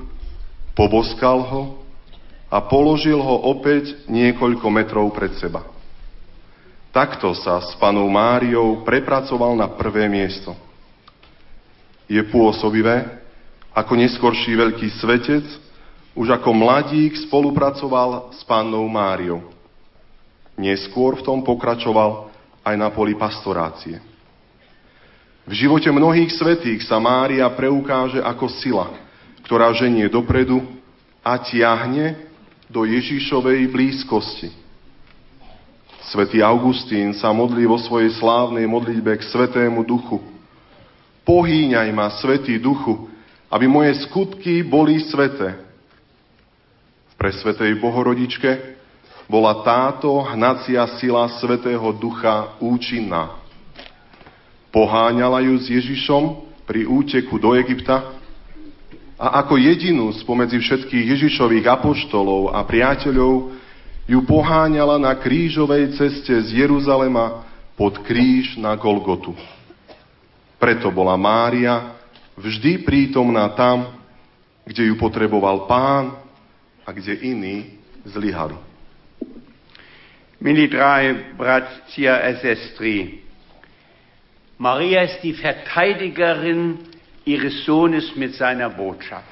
poboskal ho a položil ho opäť niekoľko metrov pred seba. Takto sa s panou Máriou prepracoval na prvé miesto. Je pôsobivé, ako neskorší veľký svetec, už ako mladík spolupracoval s pannou Máriou. Neskôr v tom pokračoval aj na poli pastorácie. V živote mnohých svetých sa Mária preukáže ako sila, ktorá ženie dopredu a tiahne do Ježišovej blízkosti. Svetý Augustín sa modlí vo svojej slávnej modlitbe k Svetému Duchu. Pohýňaj ma, Svetý Duchu, aby moje skutky boli sveté. Pre Svetej Bohorodičke bola táto hnacia sila Svetého Ducha účinná. Poháňala ju s Ježišom pri úteku do Egypta a ako jedinú spomedzi všetkých Ježišových apoštolov a priateľov ju poháňala na krížovej ceste z Jeruzalema pod kríž na Golgotu. Preto bola Mária vždy prítomná tam, kde ju potreboval pán a kde iní zlyhali. Milí drei Bratia Esestri, Maria ist die Verteidigerin ihres Sohnes mit seiner Botschaft.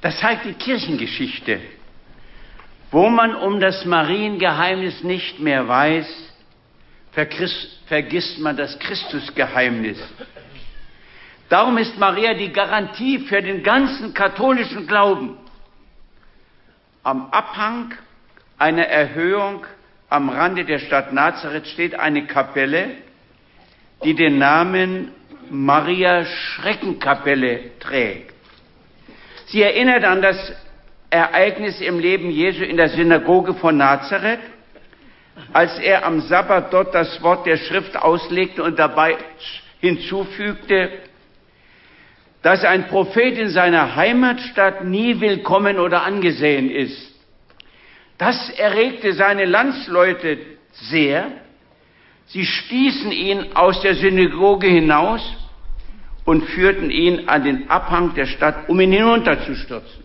Das zeigt die Kirchengeschichte. Wo man um das Mariengeheimnis nicht mehr weiß, vergisst man das Christusgeheimnis. Darum ist Maria die Garantie für den ganzen katholischen Glauben. Am Abhang einer Erhöhung am Rande der Stadt Nazareth steht eine Kapelle, die den Namen Maria Schreckenkapelle trägt. Sie erinnert an das Ereignis im Leben Jesu in der Synagoge von Nazareth, als er am Sabbat dort das Wort der Schrift auslegte und dabei hinzufügte, dass ein Prophet in seiner Heimatstadt nie willkommen oder angesehen ist. Das erregte seine Landsleute sehr. Sie stießen ihn aus der Synagoge hinaus und führten ihn an den Abhang der Stadt, um ihn hinunterzustürzen.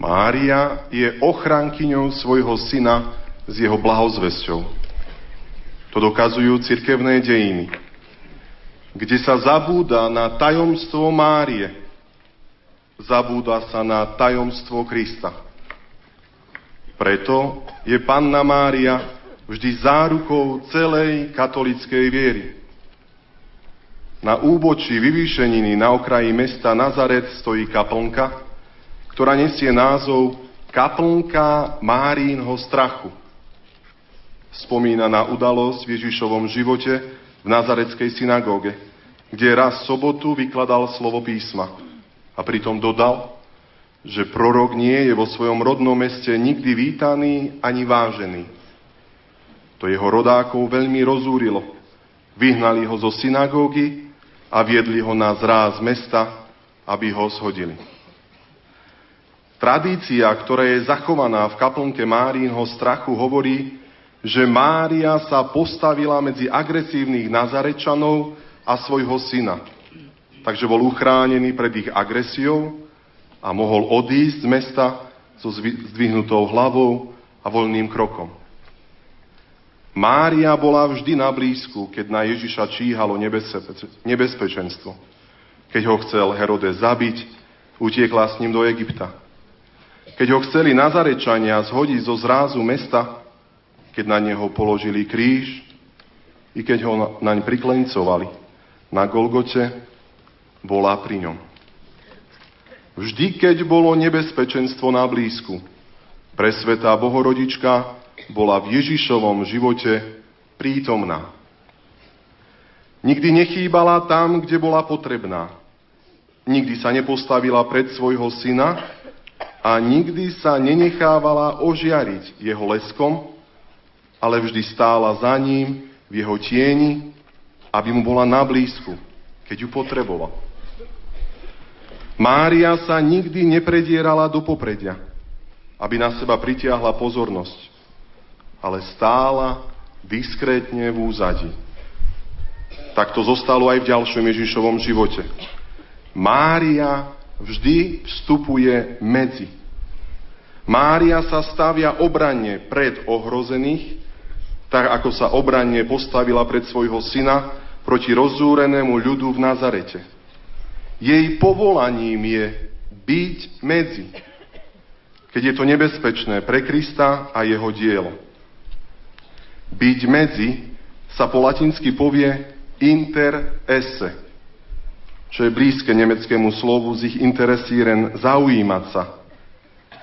Mária je ochrankyňou svojho syna s jeho blahozvesťou. To dokazujú cirkevné dejiny, kde sa zabúda na tajomstvo Márie, zabúda sa na tajomstvo Krista. Preto je Panna Mária vždy zárukou celej katolickej viery. Na úbočí vyvýšeniny na okraji mesta Nazaret stojí kaplnka, ktorá nesie názov Kaplnka Márínho strachu. Spomína na udalosť v Ježišovom živote v Nazareckej synagóge, kde raz sobotu vykladal slovo písma a pritom dodal, že prorok nie je vo svojom rodnom meste nikdy vítaný ani vážený. To jeho rodákov veľmi rozúrilo. Vyhnali ho zo synagógy a viedli ho na zráz mesta, aby ho shodili. Tradícia, ktorá je zachovaná v kaplnke Márínho strachu, hovorí, že Mária sa postavila medzi agresívnych Nazarečanov a svojho syna. Takže bol uchránený pred ich agresiou a mohol odísť z mesta so zdvihnutou hlavou a voľným krokom. Mária bola vždy na blízku, keď na Ježiša číhalo nebezpečenstvo. Keď ho chcel Herode zabiť, utiekla s ním do Egypta. Keď ho chceli Nazarečania zhodiť zo zrázu mesta, keď na neho položili kríž i keď ho naň priklencovali na Golgote, bola pri ňom. Vždy, keď bolo nebezpečenstvo na blízku, presvetá Bohorodička bola v Ježišovom živote prítomná. Nikdy nechýbala tam, kde bola potrebná. Nikdy sa nepostavila pred svojho syna a nikdy sa nenechávala ožiariť jeho leskom, ale vždy stála za ním v jeho tieni, aby mu bola na blízku, keď ju potreboval. Mária sa nikdy nepredierala do popredia, aby na seba pritiahla pozornosť ale stála diskrétne v úzadi. Tak to zostalo aj v ďalšom Ježišovom živote. Mária vždy vstupuje medzi. Mária sa stavia obranne pred ohrozených, tak ako sa obranne postavila pred svojho syna proti rozúrenému ľudu v Nazarete. Jej povolaním je byť medzi, keď je to nebezpečné pre Krista a jeho dielo. Byť medzi sa po latinsky povie inter esse, čo je blízke nemeckému slovu z ich interesieren zaujímať sa.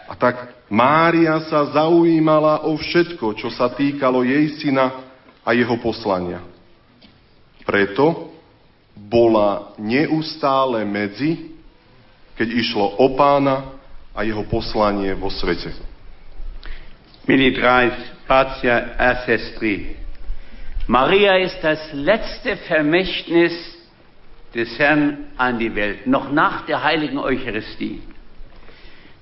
A tak Mária sa zaujímala o všetko, čo sa týkalo jej syna a jeho poslania. Preto bola neustále medzi, keď išlo o pána a jeho poslanie vo svete. Milí Patia Ancestri. Maria ist das letzte Vermächtnis des Herrn an die Welt, noch nach der heiligen Eucharistie.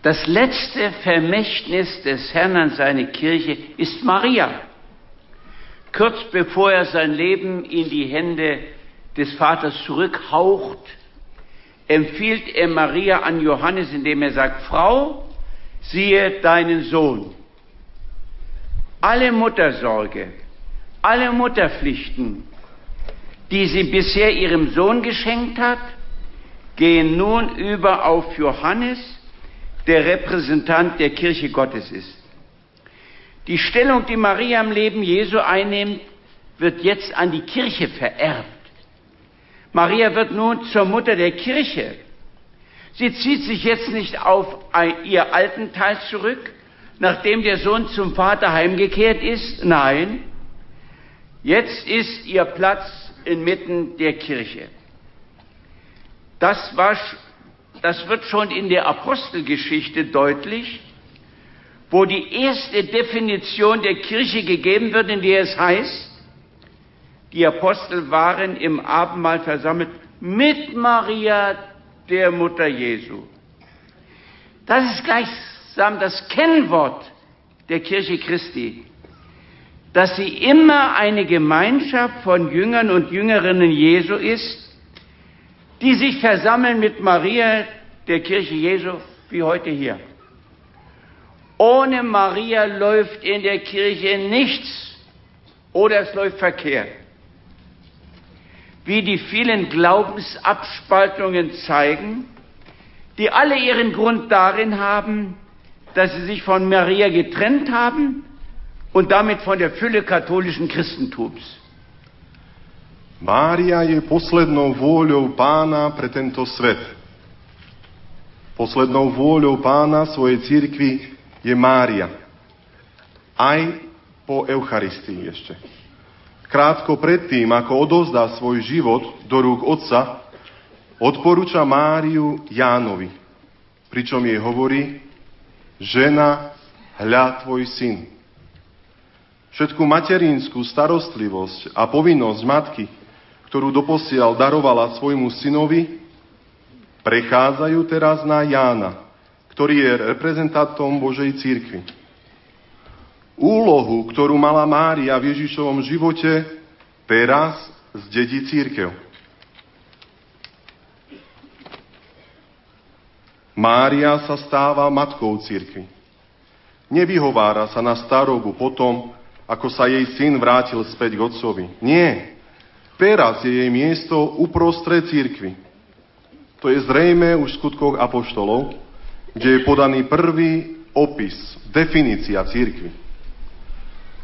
Das letzte Vermächtnis des Herrn an seine Kirche ist Maria. Kurz bevor er sein Leben in die Hände des Vaters zurückhaucht, empfiehlt er Maria an Johannes, indem er sagt, Frau, siehe deinen Sohn alle Muttersorge, alle Mutterpflichten, die sie bisher ihrem Sohn geschenkt hat, gehen nun über auf Johannes, der Repräsentant der Kirche Gottes ist. Die Stellung, die Maria im Leben Jesu einnimmt, wird jetzt an die Kirche vererbt. Maria wird nun zur Mutter der Kirche. Sie zieht sich jetzt nicht auf ihr alten Teil zurück, nachdem der Sohn zum Vater heimgekehrt ist? Nein. Jetzt ist ihr Platz inmitten der Kirche. Das, war, das wird schon in der Apostelgeschichte deutlich, wo die erste Definition der Kirche gegeben wird, in der es heißt, die Apostel waren im Abendmahl versammelt mit Maria, der Mutter Jesu. Das ist gleich sagen das Kennwort der Kirche Christi, dass sie immer eine Gemeinschaft von Jüngern und Jüngerinnen Jesu ist, die sich versammeln mit Maria, der Kirche Jesu, wie heute hier. Ohne Maria läuft in der Kirche nichts oder es läuft verkehrt. Wie die vielen Glaubensabspaltungen zeigen, die alle ihren Grund darin haben, dass sie sich von Maria getrennt haben und damit von der Fülle katholischen Christentums. Mária je poslednou vôľou pána pre tento svet. Poslednou vôľou pána svojej církvy je Mária. Aj po Eucharistii ešte. Krátko predtým, ako odozdá svoj život do rúk Otca, odporúča Máriu Jánovi, pričom jej hovorí, žena, hľa tvoj syn. Všetku materinskú starostlivosť a povinnosť matky, ktorú doposiaľ darovala svojmu synovi, prechádzajú teraz na Jána, ktorý je reprezentantom Božej církvy. Úlohu, ktorú mala Mária v Ježišovom živote, teraz zdedí církev. Mária sa stáva matkou církvy. Nevyhovára sa na starobu potom, ako sa jej syn vrátil späť k otcovi. Nie. Teraz je jej miesto uprostred církvy. To je zrejme už v skutkoch apoštolov, kde je podaný prvý opis, definícia církvy.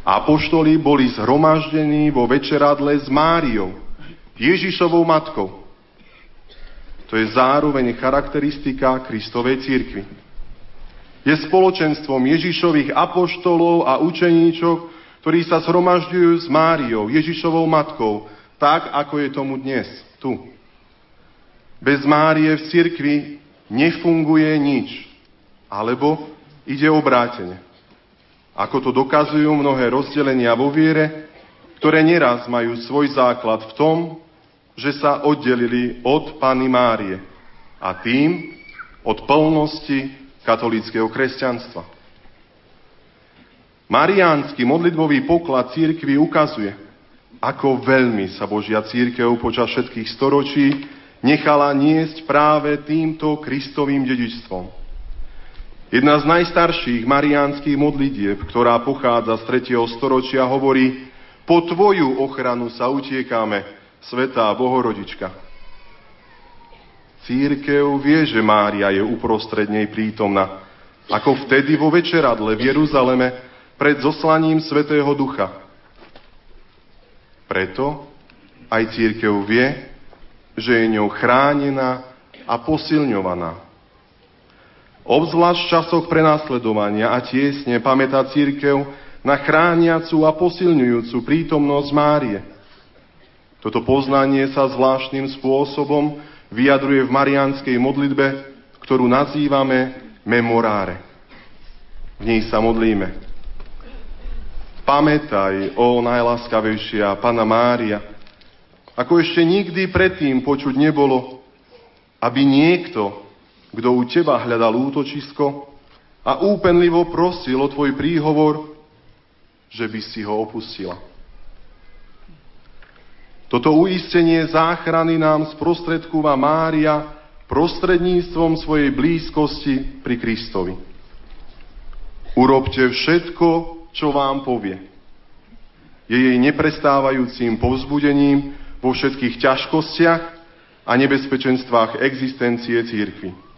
Apoštoli boli zhromaždení vo večeradle s Máriou, Ježišovou matkou. To je zároveň charakteristika Kristovej církvy. Je spoločenstvom Ježišových apoštolov a učeníčok, ktorí sa zhromažďujú s Máriou, Ježišovou matkou, tak ako je tomu dnes, tu. Bez Márie v cirkvi nefunguje nič, alebo ide obrátene. Ako to dokazujú mnohé rozdelenia vo viere, ktoré neraz majú svoj základ v tom, že sa oddelili od Pany Márie a tým od plnosti katolického kresťanstva. Mariánsky modlitbový poklad církvy ukazuje, ako veľmi sa Božia církev počas všetkých storočí nechala niesť práve týmto Kristovým dedičstvom. Jedna z najstarších mariánskych modlitieb, ktorá pochádza z 3. storočia, hovorí Po Tvoju ochranu sa utiekame, Svetá Bohorodička. Církev vie, že Mária je uprostred nej prítomná, ako vtedy vo večeradle v Jeruzaleme pred zoslaním Svetého Ducha. Preto aj církev vie, že je ňou chránená a posilňovaná. Obzvlášť v časoch prenasledovania a tiesne pamätá církev na chrániacu a posilňujúcu prítomnosť Márie – toto poznanie sa zvláštnym spôsobom vyjadruje v marianskej modlitbe, ktorú nazývame memoráre. V nej sa modlíme. Pamätaj, o najláskavejšia Pana Mária, ako ešte nikdy predtým počuť nebolo, aby niekto, kto u teba hľadal útočisko a úpenlivo prosil o tvoj príhovor, že by si ho opustila. Toto uistenie záchrany nám sprostredkúva Mária prostredníctvom svojej blízkosti pri Kristovi. Urobte všetko, čo vám povie. Je jej neprestávajúcim povzbudením vo všetkých ťažkostiach a nebezpečenstvách existencie církvy.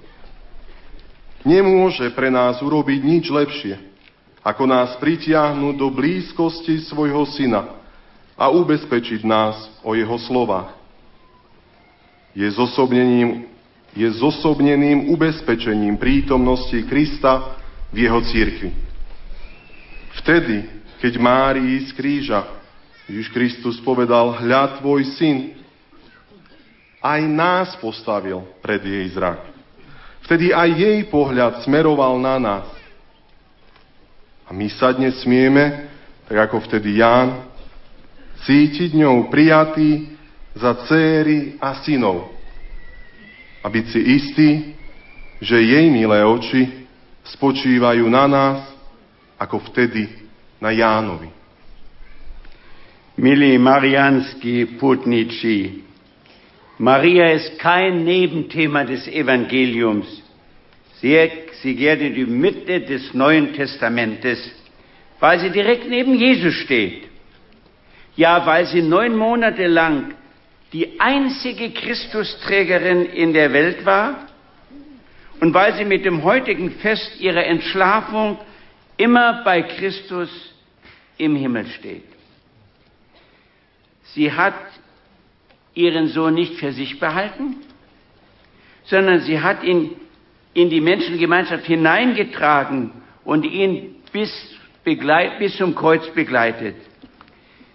Nemôže pre nás urobiť nič lepšie, ako nás pritiahnuť do blízkosti svojho syna, a ubezpečiť nás o jeho slovách. Je zosobnením, je zosobneným ubezpečením prítomnosti Krista v jeho církvi. Vtedy, keď Márii z kríža Ježiš Kristus povedal, hľa tvoj syn, aj nás postavil pred jej zrak. Vtedy aj jej pohľad smeroval na nás. A my sa dnes smieme, tak ako vtedy Ján, cítiť ňou prijatý za céry a synov. A byť si istý, že jej milé oči spočívajú na nás, ako vtedy na Jánovi. Milí marianskí putniči, Maria ist kein Nebenthema des Evangeliums. Sie, sie geht in die Mitte des Neuen Testamentes, weil sie direkt neben Jesus steht. Ja, weil sie neun Monate lang die einzige Christusträgerin in der Welt war und weil sie mit dem heutigen Fest ihrer Entschlafung immer bei Christus im Himmel steht. Sie hat ihren Sohn nicht für sich behalten, sondern sie hat ihn in die Menschengemeinschaft hineingetragen und ihn bis, begleit, bis zum Kreuz begleitet.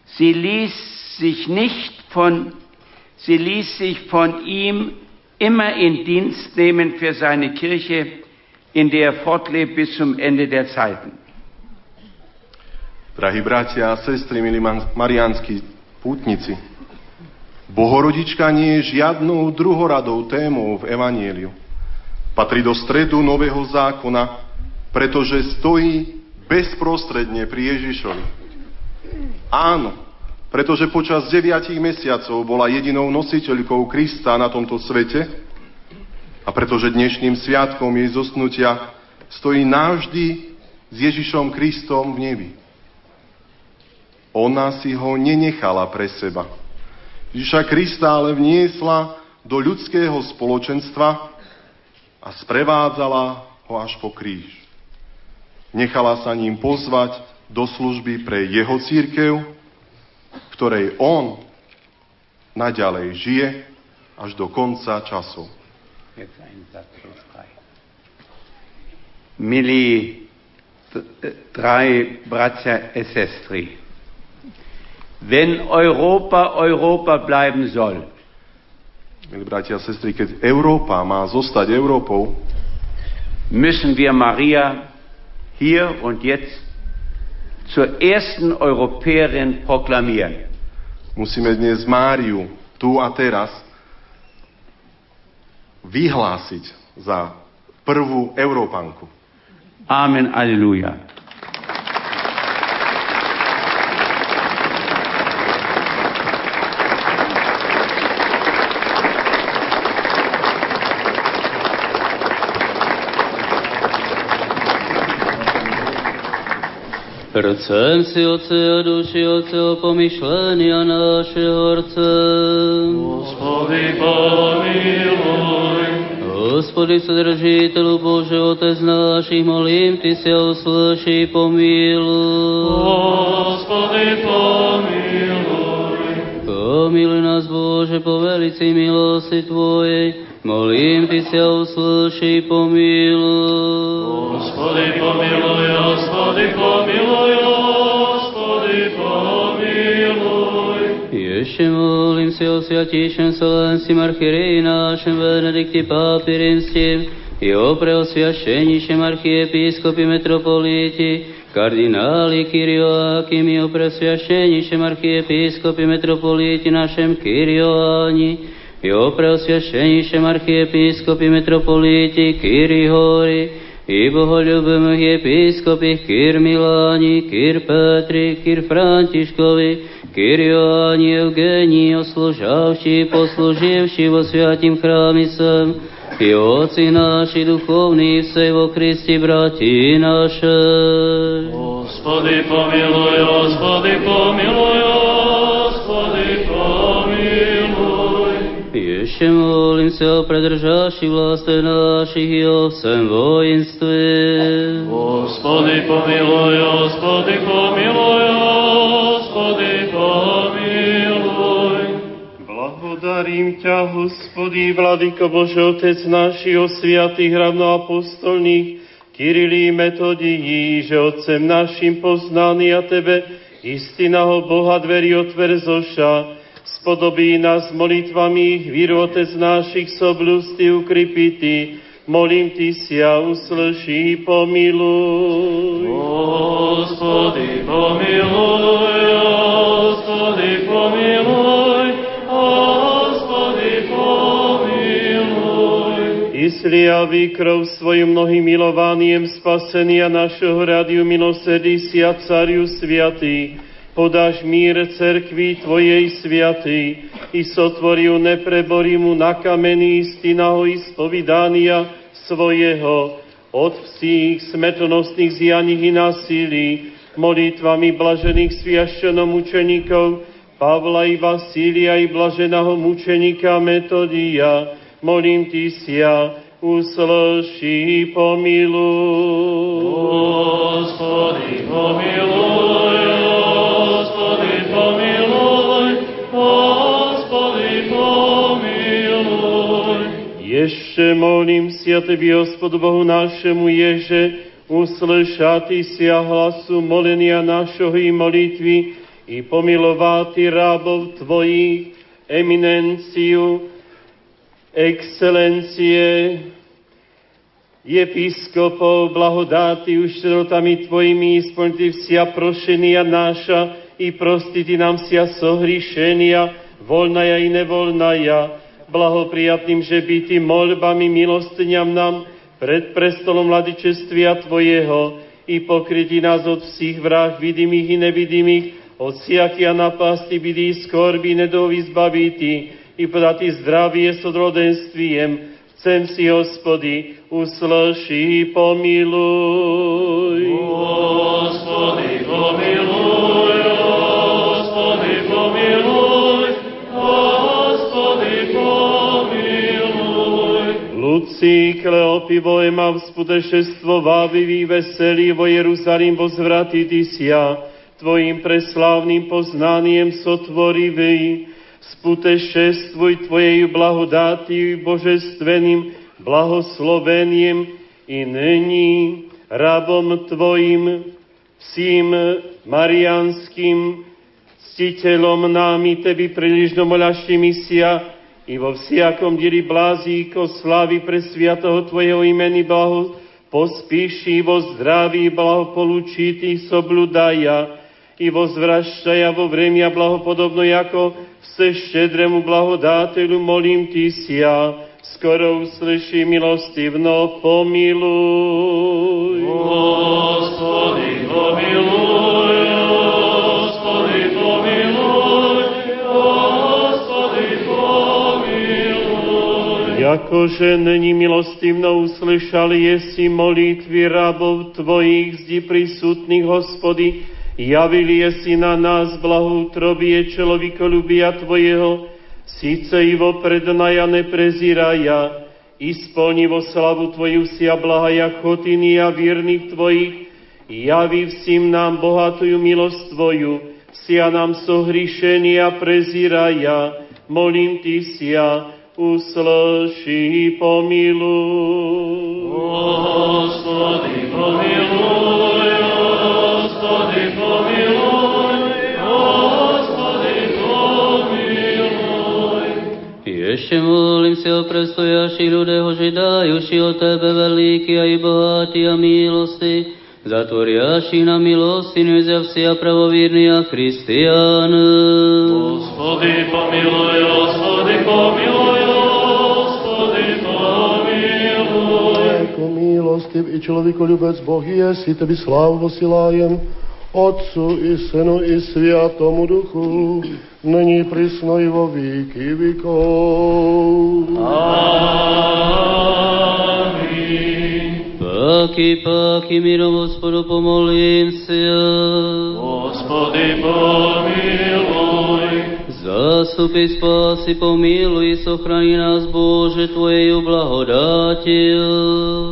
Sie ließ sich nicht von, sie ließ sich von ihm immer in Dienst nehmen für seine Kirche, in der er fortlebt bis zum Ende der Zeiten. Drahí bratia a sestry, milí marianskí pútnici, Bohorodička nie je žiadnou druhoradou témou v Evanieliu. Patrí do stredu Nového zákona, pretože stojí bezprostredne pri Ježišovi. Áno, pretože počas deviatich mesiacov bola jedinou nositeľkou Krista na tomto svete a pretože dnešným sviatkom jej zosnutia stojí navždy s Ježišom Kristom v nebi. Ona si ho nenechala pre seba. Ježiša Krista ale vniesla do ľudského spoločenstva a sprevádzala ho až po kríž. Nechala sa ním pozvať do služby pre jeho církev, ktorej on naďalej žije až do konca časov. Milí drei bratia e sestry, wenn Europa Europa bleiben soll, Milí bratia a sestry, keď Európa má zostať Európou, müssen wir Maria hier und jetzt zur ersten Europäerin proklamieren. musíme dnes Máriu tu a teraz vyhlásiť za prvú Európanku. Amen, Halleluja. Chcem si, Otce a duši, Otce, o pomyšlenia našeho chcem. Hospody, pomiluj. Hospody, Vsedržiteľu Bože, Otec našich, molím Ty si uslyší, pomíluj. Hospody, pomiluj. Pomiluj nás, Bože, po velici milosti Tvojej, molím Ty si a uslyší, pomíluj. Hospody, pomiluj, Hospody, pomiluj, Hospody, pomiluj. Ešte molím si o sviatejšem Slovenským archiereji našem Benedikti Pápi Rímstim i o preosviašenejšem archiepiskopi metropoliti, kardináli Kyrioákim i o preosviašenejšem archiepiskopi metropoliti našem Kyrioáni, i o preosviašenejšem archiepiskopi metropoliti Kyrihori, i bohoľubomých episkopich Kyr Miláni, Kyr Petri, Kyr Františkovi, Kyr Joáni, Evgenii, oslužavši, posluživši vo sviatým chrámi sem, i oci naši duchovní vsej vo Kristi, brati naše. Hospody, pomiluj, Hospody, pomiluj, Hospody, Ešte molím sa o predržaši vlastne našich i o vsem vojenstve. Hospody, pomiluj, Hospody, pomiluj, Hospody, pomiluj. Blahodarím ťa, hospodí, Vladyko Bože, Otec našich, sviatých ravnoapostolných, Kirilí metodii, že Otcem našim poznaný a Tebe, istinaho Boha dveri otverzoša, spodobí nás molitvami, Otec našich soblústy ukrypity, molím Ty si a uslyší, pomiluj. Hospody, pomiluj, Hospody, pomiluj, Hospody, pomiluj. Isliavi krov svojim mnohým milovaniem spasenia našeho rádiu milosrdí si a cariu sviatý, podáš mír cerkvi Tvojej sviatej i sotvoril nepreborimu na kamení istinaho ispovidania svojeho od vších smrtonosných zjaních i násilí, molitvami blažených sviaščenom učeníkov Pavla i Vasília i blaženého mučeníka Metodia, molím Ty sia, uslyší pomiluj. Gospodi, pomiluj, Ještě molím sia Tebi, Gospodu Bohu našemu Ježe, uslyšati sia hlasu molenia našeho i molitvy i pomilovati rabov Tvojich, eminenciu, excelencie, episkopov, blahodáty uštrotami Tvojimi isplniti vsia prošenia naša i prostiti nám sia sohrišenia, voľnaja i nevoľnaja, blahoprijatným, že bytý molbami milostňam nám pred prestolom mladičestvia Tvojeho i pokryti nás od všich vrah vidimých i nevidimých, od siakia napasti bydí skorby nedovi zbaviti i podati zdravie s odrodenstvijem, Chcem si, hospody, uslyší, pomiluj. Gospodi, pomiluj, Lucí, Kleopi, Vojma, vzputešestvovávivý, veselý, vo Jerusalím vozvratiti sia, Tvojim preslávnym poznaniem sotvorivý, sputešestvuj Tvojej blahodáti božestveným blahosloveniem i nyní rabom Tvojim, vsím marianským ctiteľom námi Tebi prílišno moľašti misia i vo vsiakom diri blázíko slávy pre sviatoho Tvojeho imeni blaho pospíši vo zdraví blaho polučitých sobludaja i vozvrašťaja vo vremia blahopodobno jako vse štedrému blahodáteľu molím Ty sia, skoro uslyší milostivno, pomiluj. Gospodi, pomiluj, Jakože není milostivno uslyšali jesi molitvy rabov Tvojich zdi prisutných, hospody, Javili si na nás blahotrobie človekolubia Tvojeho, síce i vopred naja nepreziraja, isplnivo slavu Tvoju sia blahaja a vierných Tvojich, javi vsim nám bohatую milosť Tvoju, sia nám sohrišenia preziraja, molím Ty sia, uslyší pomiluj. Gospodi, pomiluj, Gospodi, pomiluj, Gospodi, pomiluj. Ještě molím se o prestojaši ľudého, že dajuši o Tebe veľký a i bohatý a milosti, zatvoriaši na milosti nezavsi a pravovírny a Christian. Gospodi, pomiluj, Gospodi, pomiluj, milostiv i člověkoljubec Boh jesi, tebi slávu posilajem, Otcu i Synu i Sviatomu Duchu, nyní prisno i vo víky vykov. Páky, páky, mirom Hospodu, pomolím se. Gospodi, pomiluj. Zastupy spásy, pomiluj, sochrani nás, Bože, Tvojej blahodátil.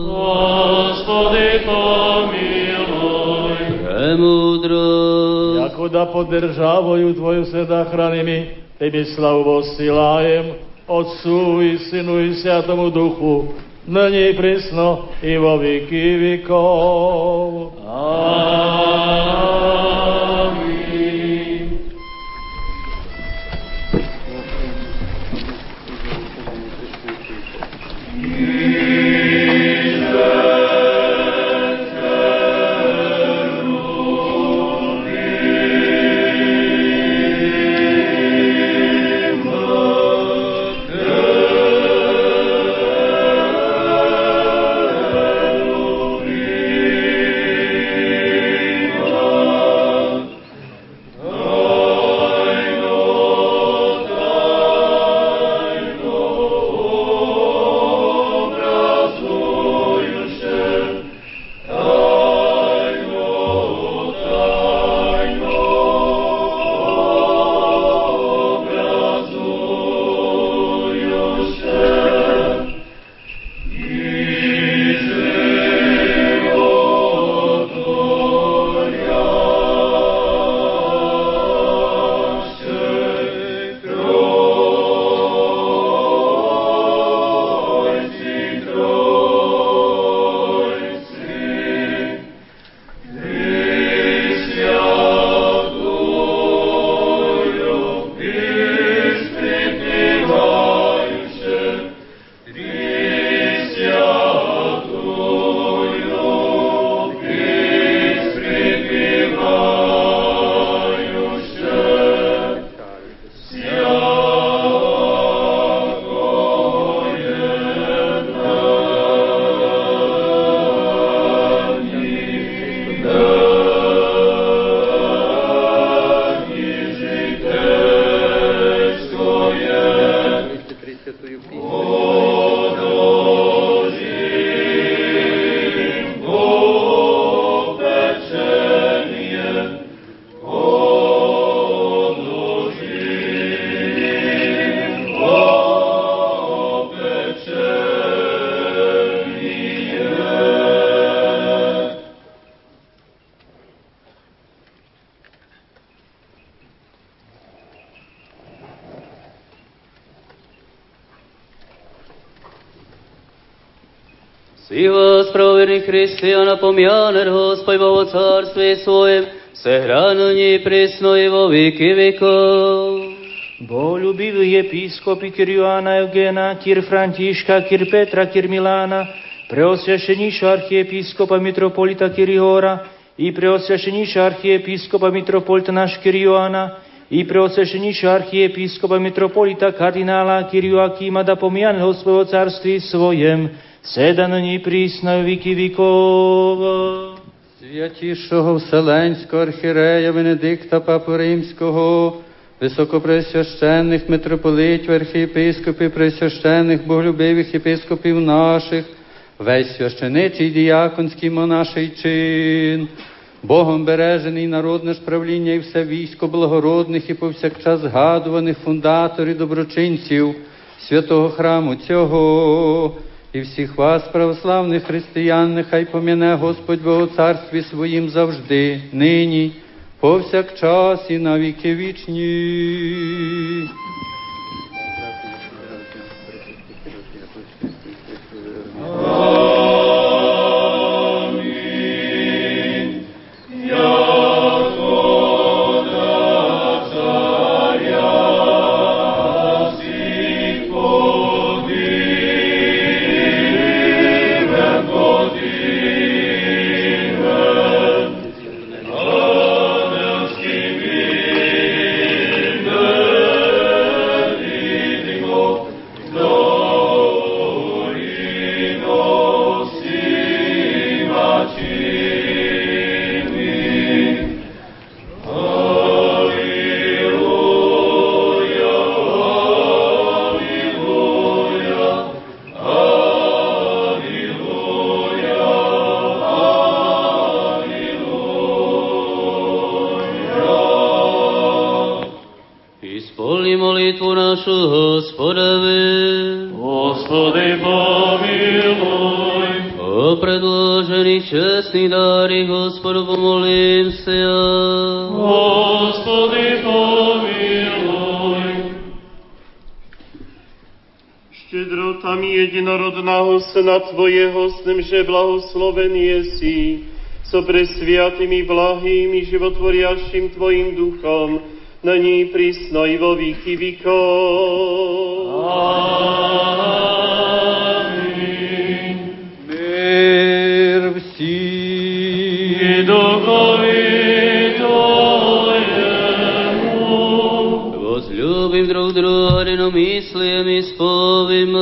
Gospodi, pomiluj. Premudro. Jako da podržavaju Tvoju seda hranimi, Tebi slavu posilajem, Otcu i Synu i Svjatomu Duhu, nyní prisno i vo viky vikov. Amin. вас, правоверных христиан, помянет Господь во Царстве Своем, сохранени пресно и во веки веков. Boľubivý episkopy Kyr Joana Eugena, Kyr Františka, Kyr Petra, Kyr Milána, preosvešeníša archiepiskopa mitropolita Kyrihora i preosvešeníša archiepiskopa mitropolita náš Kyr Joana, i preosvešeníša archiepiskopa mitropolita kardinála Kyr Joakíma da pomianého svojho carství svojem, седа нині прісно віки вікова. Святішого Вселенського архірея Венедикта Папу Римського, високопресвященних митрополитів, архієпископів, пресвященних, боголюбивих єпископів наших, весь священичий діяконський монаший чин, Богом бережений народне ж правління і все військо благородних і повсякчас згадуваних фундаторів доброчинців святого храму цього, і всіх вас, православних християн, нехай поміне Господь Бо у царстві своїм завжди, нині, повсякчас і на віки вічні. Jedinorodného Syna Twojeho, z tym, że blahosłowen jesi, co preswiatym i blahim i żywotworiaszym Twoim duchom, na niej prisno i wo wiki otvoreno mislijem ispovim.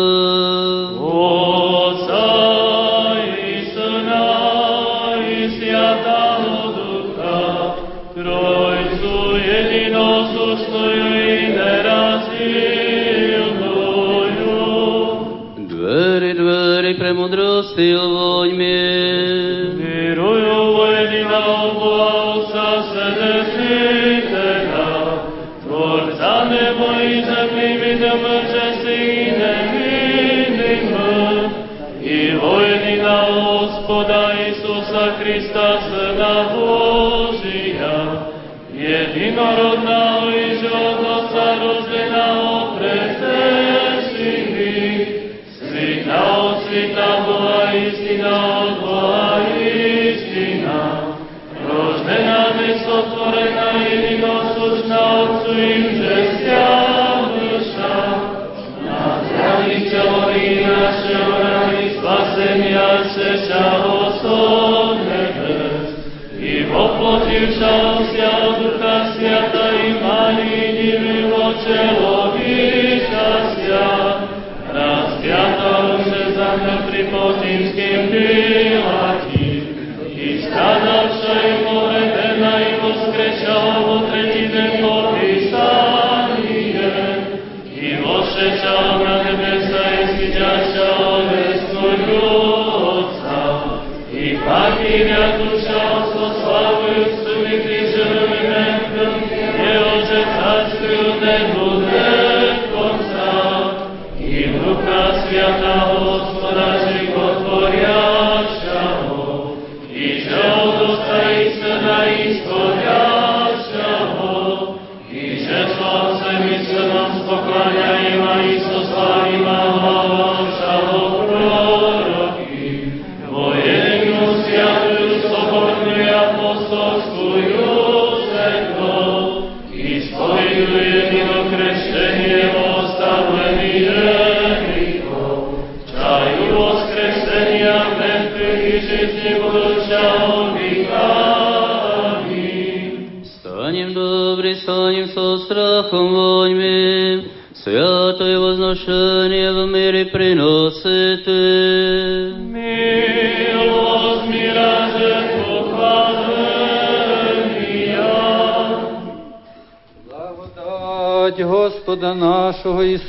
Oca i Syna i Svjatavu Duha, Trojcu jedino suštoju i nerazilnoju. Dveri, dveri, premudrosti ovojmi. Dveri, Freedom Sheila.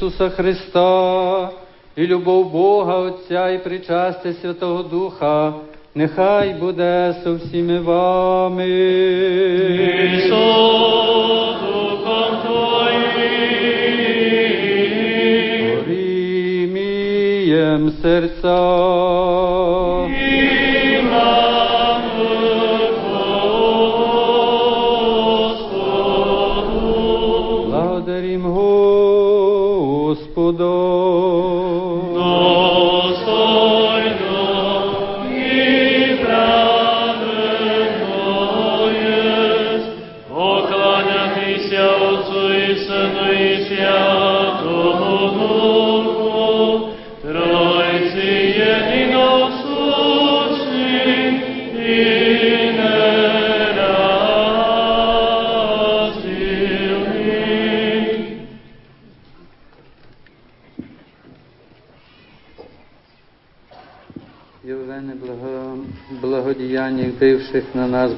Ісуса Христа і любов Бога Отця і причастя Святого Духа, нехай буде со всіми вами. Духом серця.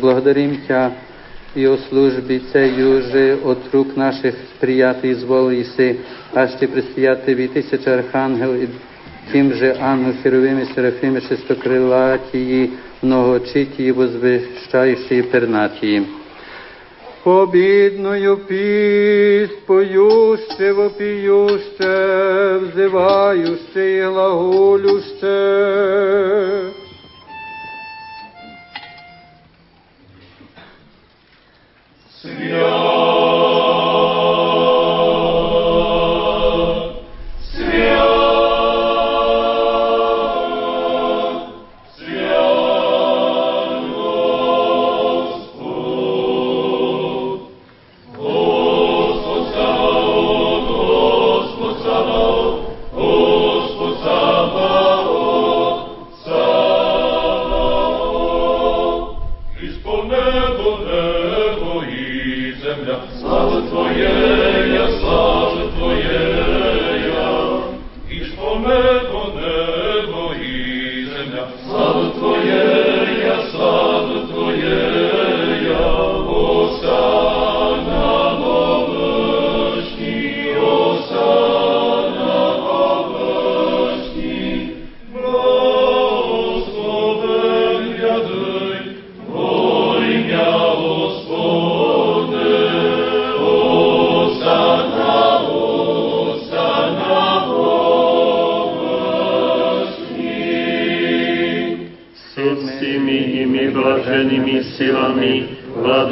благодарим Тя і о службі цею же от рук наших сприяти і зволи Іси, аж ти приспіятиві тисяча архангел і тим же ангел херовими, серафими, шестокрилатії, многочитії, возвищаючі пернатії. Побідною піст поюще, взиваю ще і глаголюще. Señor.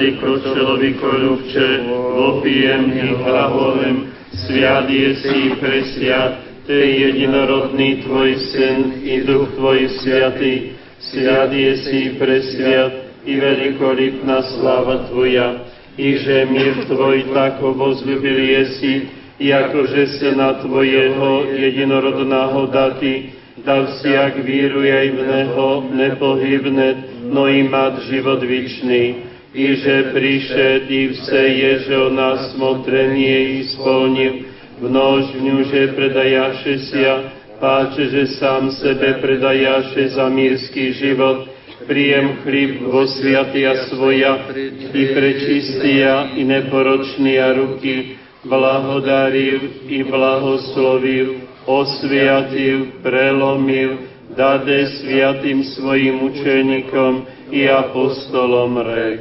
Владыко человеколюбче, вопием и глаголем, свят еси пресвят, Ты единородный Твой Сын и Дух Твой Святый, свят еси пресвят, и великолепна слава Твоя, и же мир Твой тако возлюбил еси, якоже Syna Twojego jedinorodnego dati, da всяк вірує в Него не погибне, но і мат живот вічний, і же пришед і все еже о нас смотрение исполнив, вновь в нюже предаяшеся, паче же сам себе предаяше за мирский живот, прием хліб во святия своя і пречистия і непорочния руки, благодарив і благословив, osviatil, prelomil, dade sviatým svojim učeníkom i apostolom rek.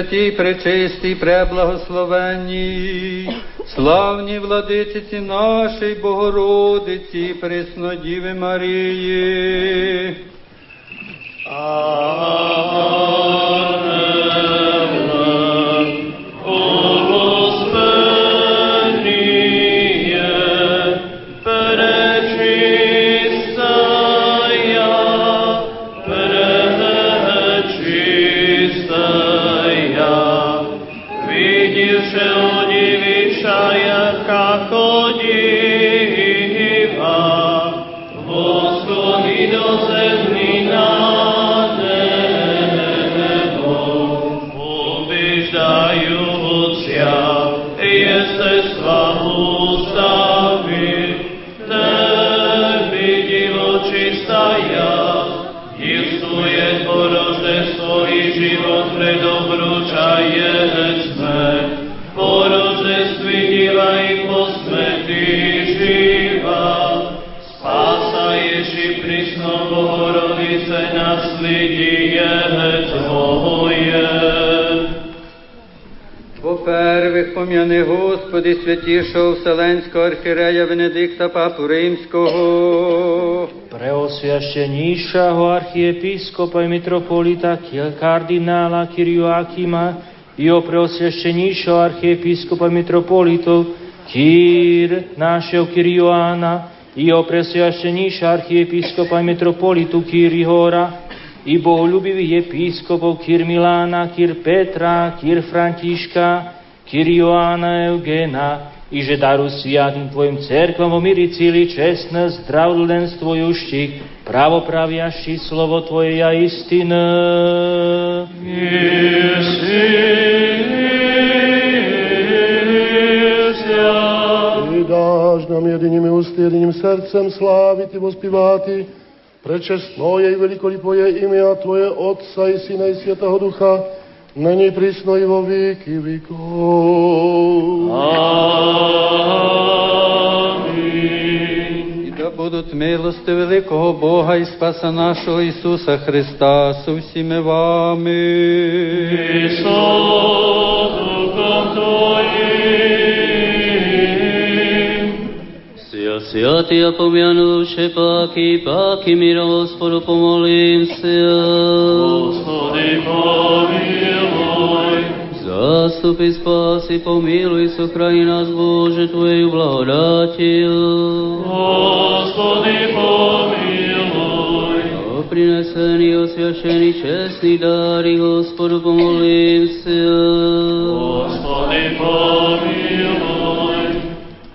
Пресвятій, пречистій, преблагословенні, славні владиці нашій Богородиці, Преснодіви Марії. Českého archireja Benedikta Papu Rímskoho. Preosviašteníšaho archiepiskopa i mitropolita kardinála Kiriuakima i o preosviašteníšaho archiepiskopa i mitropolitov Kir našeho Kirioana i o preosviašteníša archiepiskopa i mitropolitu Kirihora i bohulubivých episkopov Kir Milana, Kir Petra, Kir Františka, Kir Joana Eugena, i že daru sviatým Tvojim cerkvom omiri cíli čestné zdravlenstvo jušči, pravopraviaši slovo Tvoje ja istina. Ty dáš nám jediným ústy, jediným srdcem sláviti, vospívati, prečestno jej velikolipoje imia Tvoje Otca i Syna i Svetého Ducha, нині прісно і во віки віков. Амінь. І да будуть милости великого Бога і Спаса нашого Ісуса Христа, з усіми вами. Пішов. Ся святия помянувши паки, паки мира Господу помолимся. Господи, помилуй. Заступи, спаси, помилуй, сохрани нас, Боже, Твоею благодатью. Господи, помилуй. О принесений, освящений, честный дари, Господу помолимся. Господи, помилуй.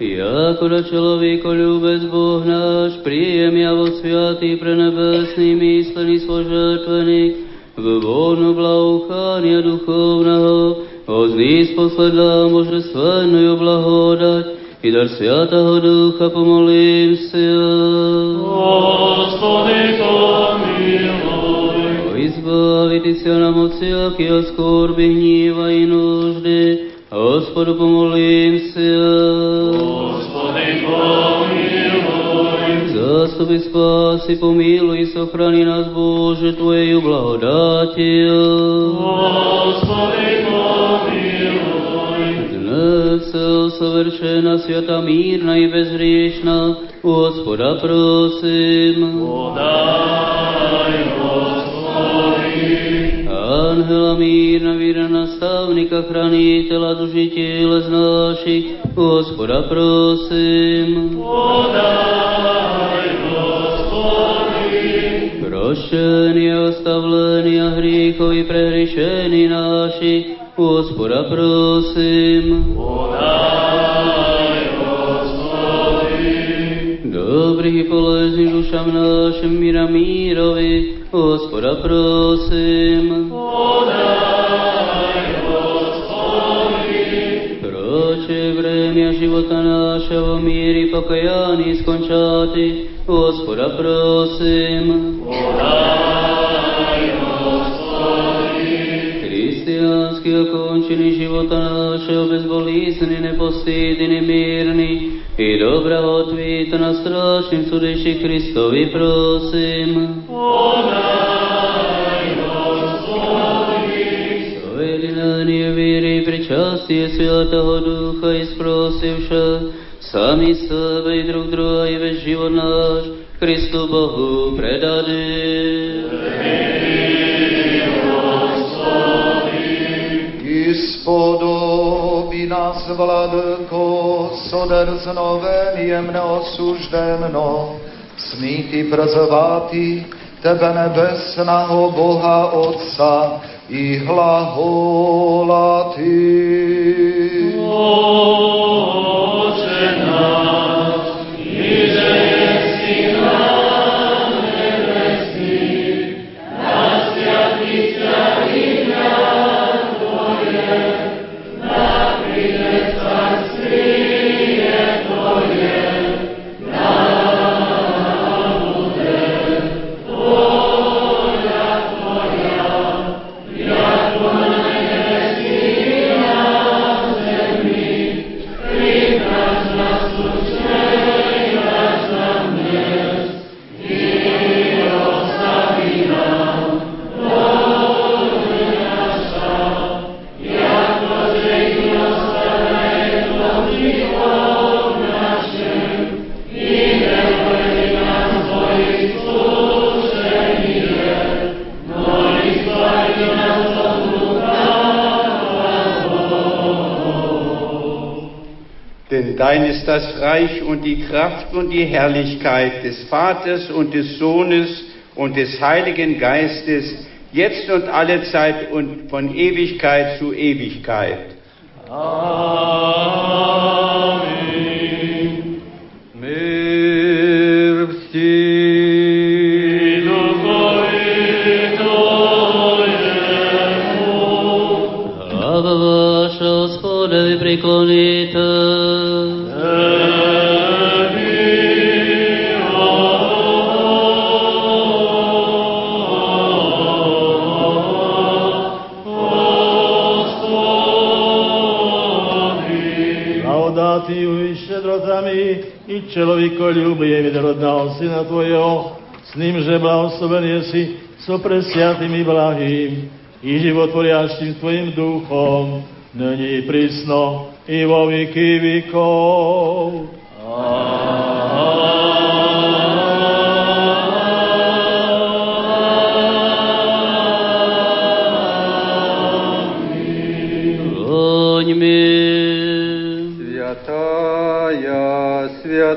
Яко да человеко любец Бог наш, прием я во святый пренебесный мисленый свой жертвенник, в волну благоухания духовного, возниз последа божественную благодать, и дар Святого Духа помолимся. Господи, помилуй. О, избавитеся нам от всякие скорби, гнева и нужды, Hospodu pomolím se. Hospode pomiluj. Zastupi spasi, pomiluj, sochrani nas Bože Tvojeju blagodatiju. Hospode pomiluj. Dnes savršena, sveta, mirna i bezriešna, Gospoda prosim. Podaj anhela mír, víra nastavníka, chránitela duši těle z našich, hospoda prosím. Podaj, hospodin. Prošení, ostavlení a hříchovi prehrišení naši, hospoda prosím. Dobrý polezný dušam našim míra mírovi, Hospoda prosím. Podaj, Gospodi. Proče vremia života našeho míry pokajání skončati, u Hospoda prosím. Hristijanský okončený života našeho bezbolízny, nepostýdny, mírny i dobra odvíta na strašným sudeši Kristovi prosím. Podaj, Gospodi. Sojedinanie víry pričastie Ducha i sprosivša sami sebe i drug druga i veš život náš Kristu Bohu predali. Ispodobi nas, Vladko, soderznovenjem neosuždeno, smíti prezvati Tebe nebesného Boha Otca i hlaholati. Oče Reich und die Kraft und die Herrlichkeit des Vaters und des Sohnes und des Heiligen Geistes, jetzt und alle Zeit und von Ewigkeit zu Ewigkeit. Že blahoslovený si so presiatým i blahým i životvoriaštím Tvojim duchom, není prísno i vo veky vekov. Amen.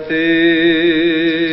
Vidím,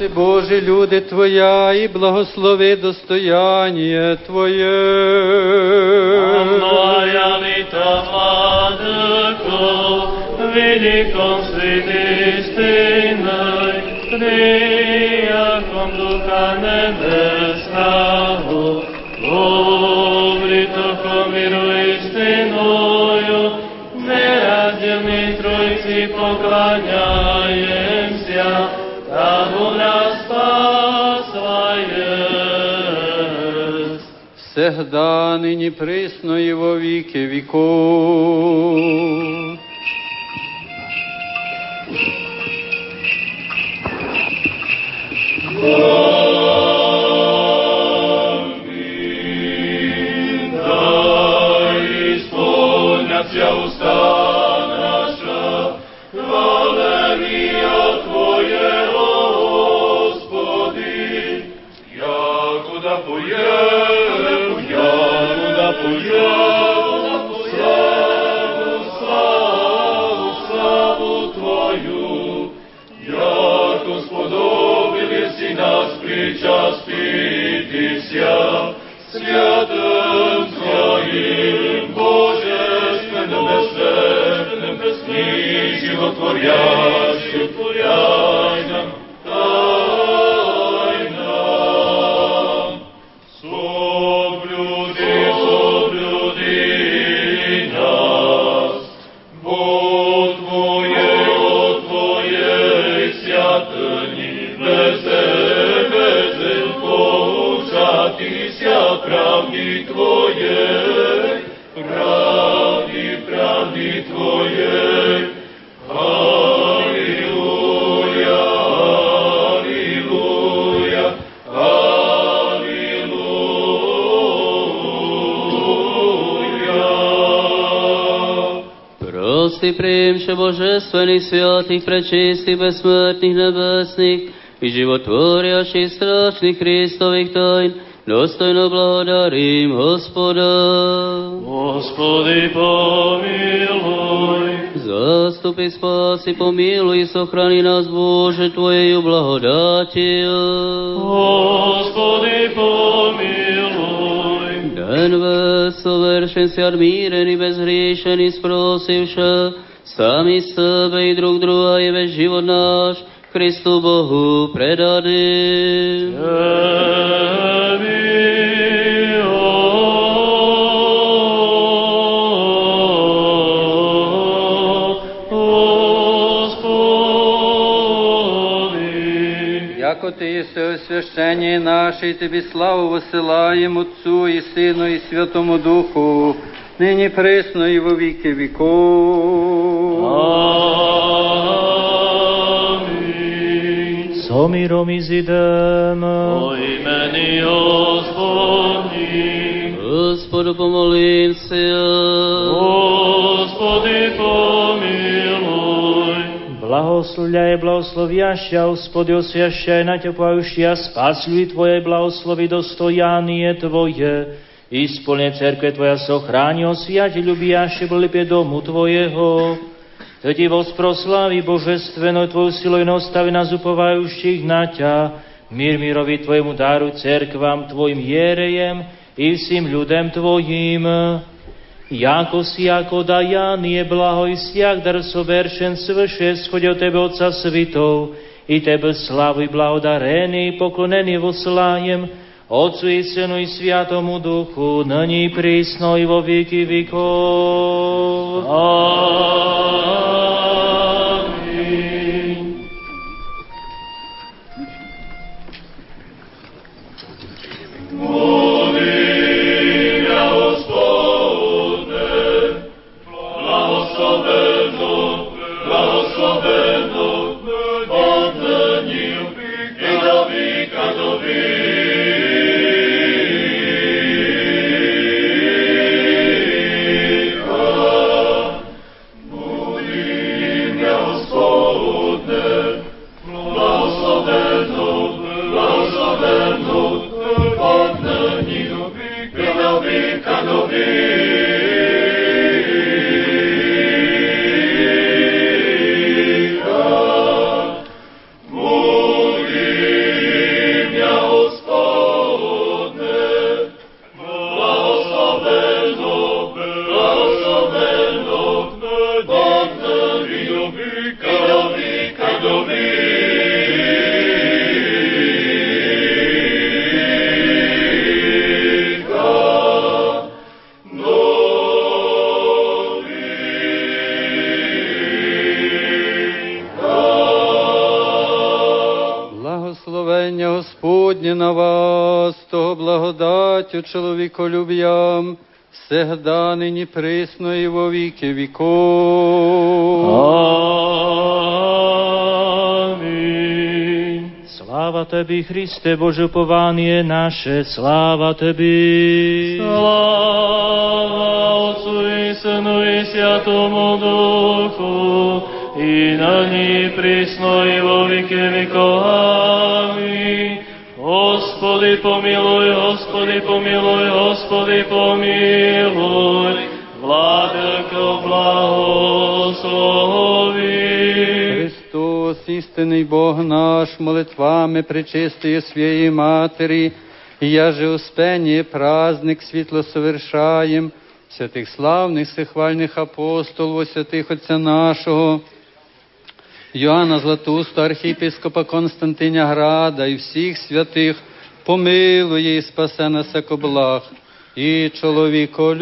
Спаси, Боже, люди Твоя, і благослови достояння Твоє. великом святистиной, Трияком Духа Небесна. ныне пресно его во веки веков. Меньше божественных святых, пречистых, бессмертных, небесных и животворящих страшных Христовых тайн, достойно благодарим Господа. Господи, помилуй. Заступи, спаси, помилуй, сохрани нас, Боже, Твоею благодатью. Господи, помилуй. Den vesoveršen si admiren i bezhriešen i sprosivša, sami sebe i drug druha i veš život náš, Kristu Bohu predady. Яко Ты есть освящение наше, и Тебе славу высылаем Отцу и Сыну и Святому Духу, ныне пресно и во веки веков. Co mírom izidem. O imeni Господни. Господу помолимся. Господи помилуй. Blahosľuje, blahosloviašia, Gospodи, osviašia, natepajušia, spasľuj Tvoje blahoslovi dostojanie Tvoje. Исполне церкве Твоя сохрани, освяти, любящи, блипе дому Твоего. To Ti proslávi Božestveno Tvoju silou i nastavi nás upovajuších na ťa. Mír mírovi Tvojemu dáru cerkvám, Tvojim jerejem i všim ľudem Tvojim. Jako si jako dajan je blaho i siak dar soveršen svrše schodě od Tebe Otca Svitov i Tebe slavu i blahodarený poklonený voslájem Otcu i Synu i Sviatomu Duchu, nyní prísno i vo věky vekov. Amin. I do речу человеколюбиям, всегда нині пресно и во віки веков. Слава Тебе, Христе, Боже, упование наше, слава Тебе. Слава Отцу и Сыну и Святому Духу, і на ней пресно и во веки веков. Аминь. Господи помилуй, Господи помилуй, Господи помилуй, Владыко благослови. Христос, истинный Бог наш, молитвами пречистые своей Матери, я же успение праздник світло совершаем, святих славних сихвальних апостолів, святих Отця нашого, Йоанна Златуста, архієпископа Константиня Града і всіх святих, помилує і спасе нас як благ, і чоловіко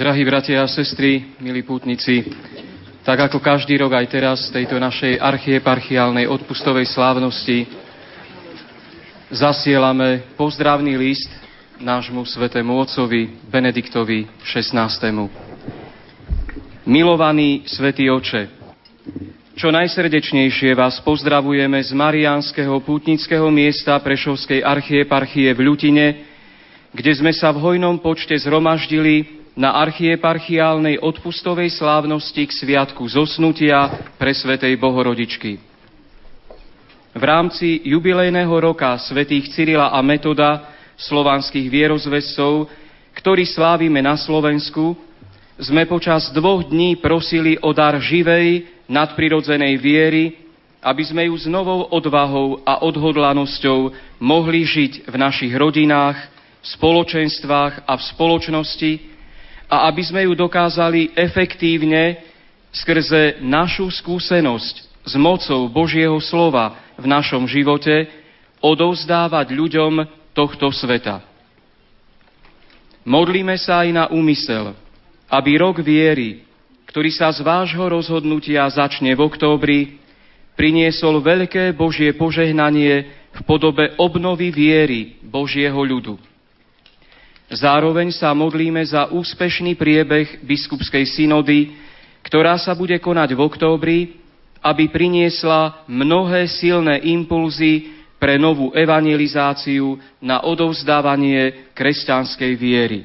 Drahí bratia a sestry, milí pútnici, tak ako každý rok aj teraz v tejto našej archieparchiálnej odpustovej slávnosti zasielame pozdravný list nášmu svetému otcovi Benediktovi XVI. Milovaný svätý oče, čo najsrdečnejšie vás pozdravujeme z Mariánskeho pútnického miesta Prešovskej archieparchie v Ľutine, kde sme sa v hojnom počte zhromaždili na archieparchiálnej odpustovej slávnosti k sviatku zosnutia pre Svetej Bohorodičky. V rámci jubilejného roka svätých Cyrila a Metoda slovanských vierozvescov, ktorý slávime na Slovensku, sme počas dvoch dní prosili o dar živej, nadprirodzenej viery, aby sme ju s novou odvahou a odhodlanosťou mohli žiť v našich rodinách, spoločenstvách a v spoločnosti a aby sme ju dokázali efektívne skrze našu skúsenosť s mocou Božieho slova v našom živote odovzdávať ľuďom tohto sveta. Modlíme sa aj na úmysel, aby rok viery, ktorý sa z vášho rozhodnutia začne v októbri, priniesol veľké Božie požehnanie v podobe obnovy viery Božieho ľudu. Zároveň sa modlíme za úspešný priebeh biskupskej synody, ktorá sa bude konať v októbri, aby priniesla mnohé silné impulzy pre novú evangelizáciu na odovzdávanie kresťanskej viery.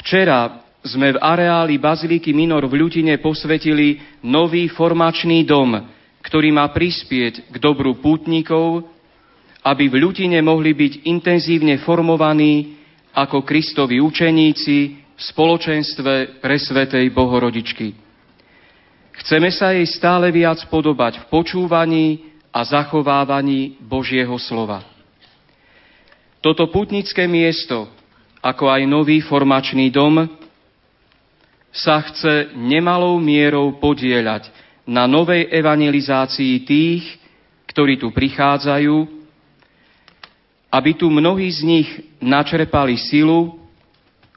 Včera sme v areáli Baziliky Minor v Ľutine posvetili nový formačný dom, ktorý má prispieť k dobru pútnikov, aby v Ľutine mohli byť intenzívne formovaní ako Kristovi učeníci v spoločenstve presvetej Bohorodičky. Chceme sa jej stále viac podobať v počúvaní a zachovávaní Božieho slova. Toto putnické miesto, ako aj nový formačný dom, sa chce nemalou mierou podieľať na novej evangelizácii tých, ktorí tu prichádzajú, aby tu mnohí z nich načerpali silu,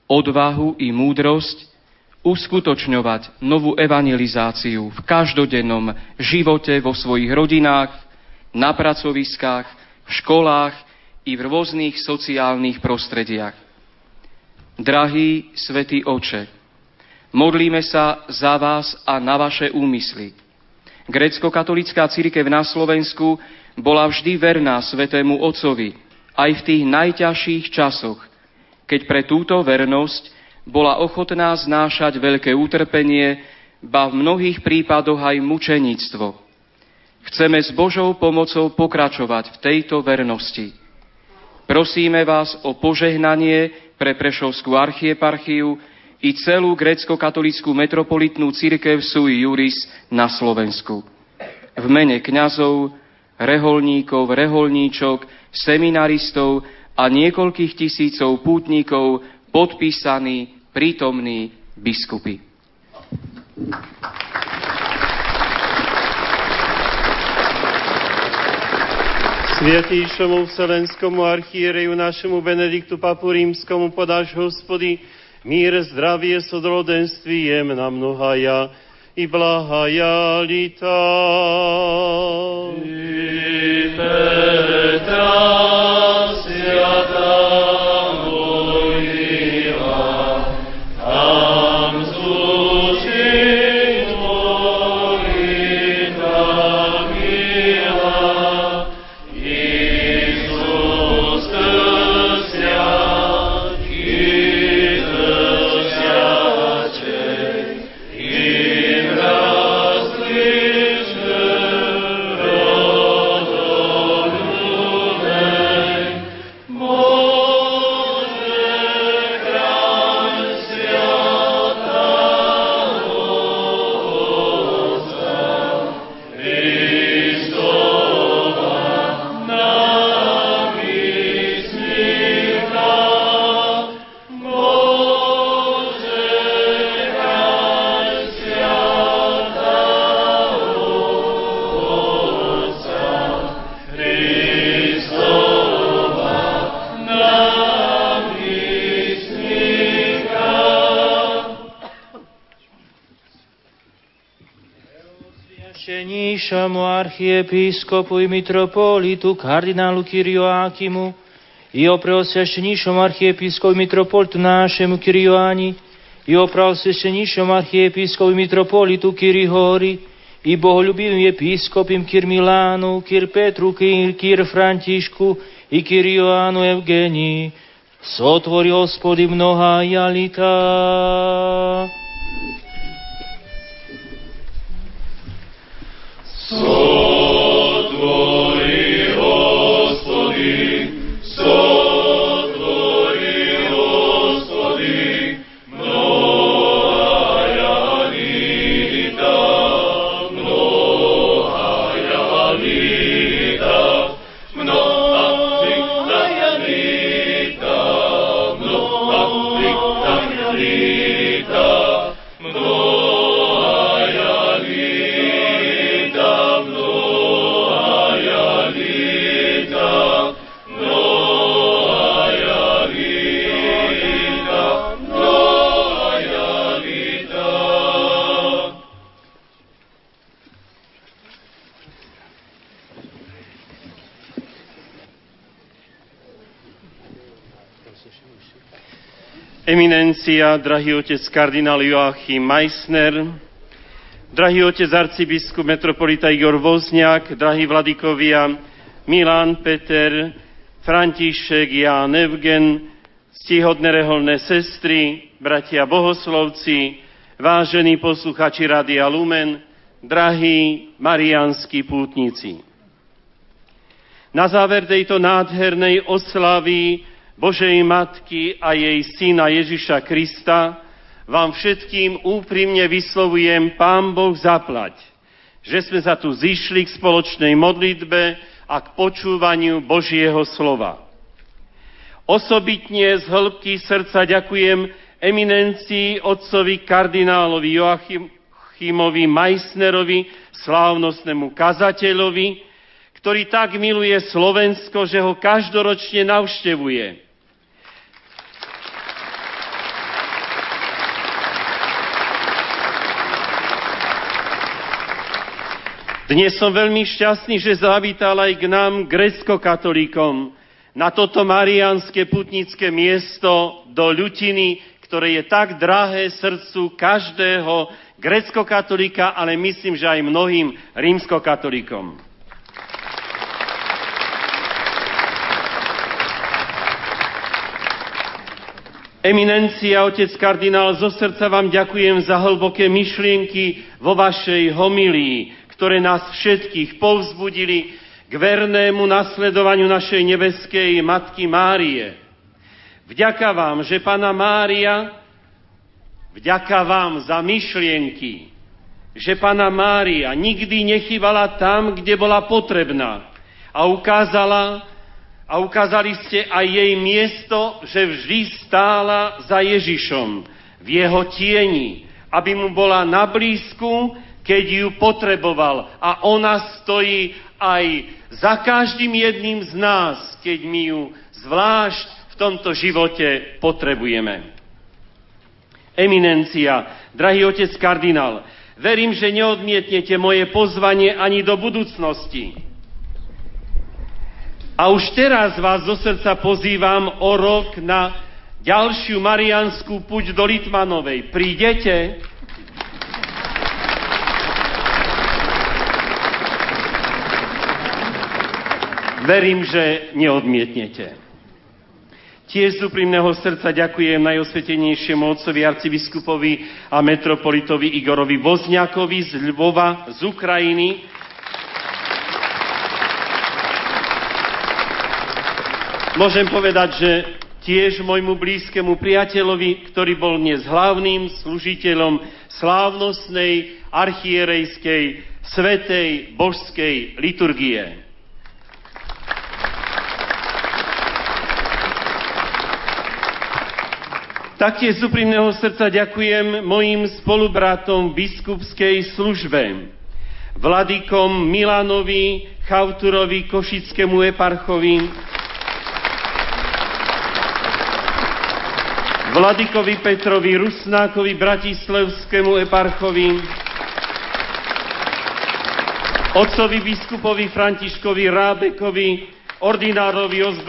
odvahu i múdrosť uskutočňovať novú evangelizáciu v každodennom živote vo svojich rodinách, na pracoviskách, v školách i v rôznych sociálnych prostrediach. Drahý svätý Oče, modlíme sa za vás a na vaše úmysly. Grécko-katolická církev na Slovensku bola vždy verná svetému Otcovi, aj v tých najťažších časoch, keď pre túto vernosť bola ochotná znášať veľké utrpenie, ba v mnohých prípadoch aj mučeníctvo. Chceme s Božou pomocou pokračovať v tejto vernosti. Prosíme vás o požehnanie pre Prešovskú archieparchiu i celú grécko-katolickú metropolitnú církev sui juris na Slovensku. V mene kňazov, reholníkov, reholníčok, seminaristov a niekoľkých tisícov pútnikov podpísaní prítomní biskupy. Sviatýšomu Vselenskomu archiereju našemu Benediktu Papu Rímskomu podáš, hospody, mír, zdravie, sodrodenství, jemna mnohaja i blahaja lita. I Petra, Najvyššiemu archiepiskopu i mitropolitu kardinálu Kyrioákimu i o preosveštenejšom archiepiskopu i mitropolitu našemu Kyrioáni i o preosveštenejšom archiepiskopu i mitropolitu Kyrihori i bohoľubivým episkopim Kyr Milánu, Kyr Petru, Kyr, Kyr Františku i Kyrioánu Evgenii, Sotvori, hospody, mnohá jalita. So Eminencia, drahý otec kardinál Joachim Meissner, drahý otec arcibiskup metropolita Igor Vozniak, drahí vladikovia Milan, Peter, František, Ján, Evgen, stihodné reholné sestry, bratia bohoslovci, vážení posluchači Radia Lumen, drahí marianskí pútnici. Na záver tejto nádhernej oslavy Božej Matky a jej Syna Ježiša Krista vám všetkým úprimne vyslovujem Pán Boh zaplať, že sme sa tu zišli k spoločnej modlitbe a k počúvaniu Božieho slova. Osobitne z hĺbky srdca ďakujem eminencii otcovi kardinálovi Joachimovi Meissnerovi, slávnostnému kazateľovi, ktorý tak miluje Slovensko, že ho každoročne navštevuje. Dnes som veľmi šťastný, že zavítal aj k nám grecko-katolíkom na toto marianské putnické miesto do Ľutiny, ktoré je tak drahé srdcu každého grecko-katolíka, ale myslím, že aj mnohým rímsko-katolíkom. Eminencia, otec kardinál, zo srdca vám ďakujem za hlboké myšlienky vo vašej homilii, ktoré nás všetkých povzbudili k vernému nasledovaniu našej nebeskej Matky Márie. Vďaka vám, že Pana Mária, vďaka vám za myšlienky, že Pana Mária nikdy nechybala tam, kde bola potrebná a ukázala, a ukázali ste aj jej miesto, že vždy stála za Ježišom v jeho tieni, aby mu bola na blízku, keď ju potreboval. A ona stojí aj za každým jedným z nás, keď my ju zvlášť v tomto živote potrebujeme. Eminencia, drahý otec kardinál, verím, že neodmietnete moje pozvanie ani do budúcnosti. A už teraz vás zo srdca pozývam o rok na ďalšiu marianskú puť do Litmanovej. Prídete? Verím, že neodmietnete. Tiež z úprimného srdca ďakujem najosvetenejšiemu otcovi arcibiskupovi a metropolitovi Igorovi Vozňakovi z Lvova, z Ukrajiny, Môžem povedať, že tiež môjmu blízkemu priateľovi, ktorý bol dnes hlavným služiteľom slávnostnej archierejskej svetej božskej liturgie. Taktiež z úprimného srdca ďakujem mojim spolubratom v biskupskej službe, vladikom Milanovi, Chauturovi, Košickému eparchovi, Vladikovi Petrovi Rusnákovi, Bratislavskému eparchovi, otcovi biskupovi Františkovi Rábekovi, ordinárovi ozbrojeného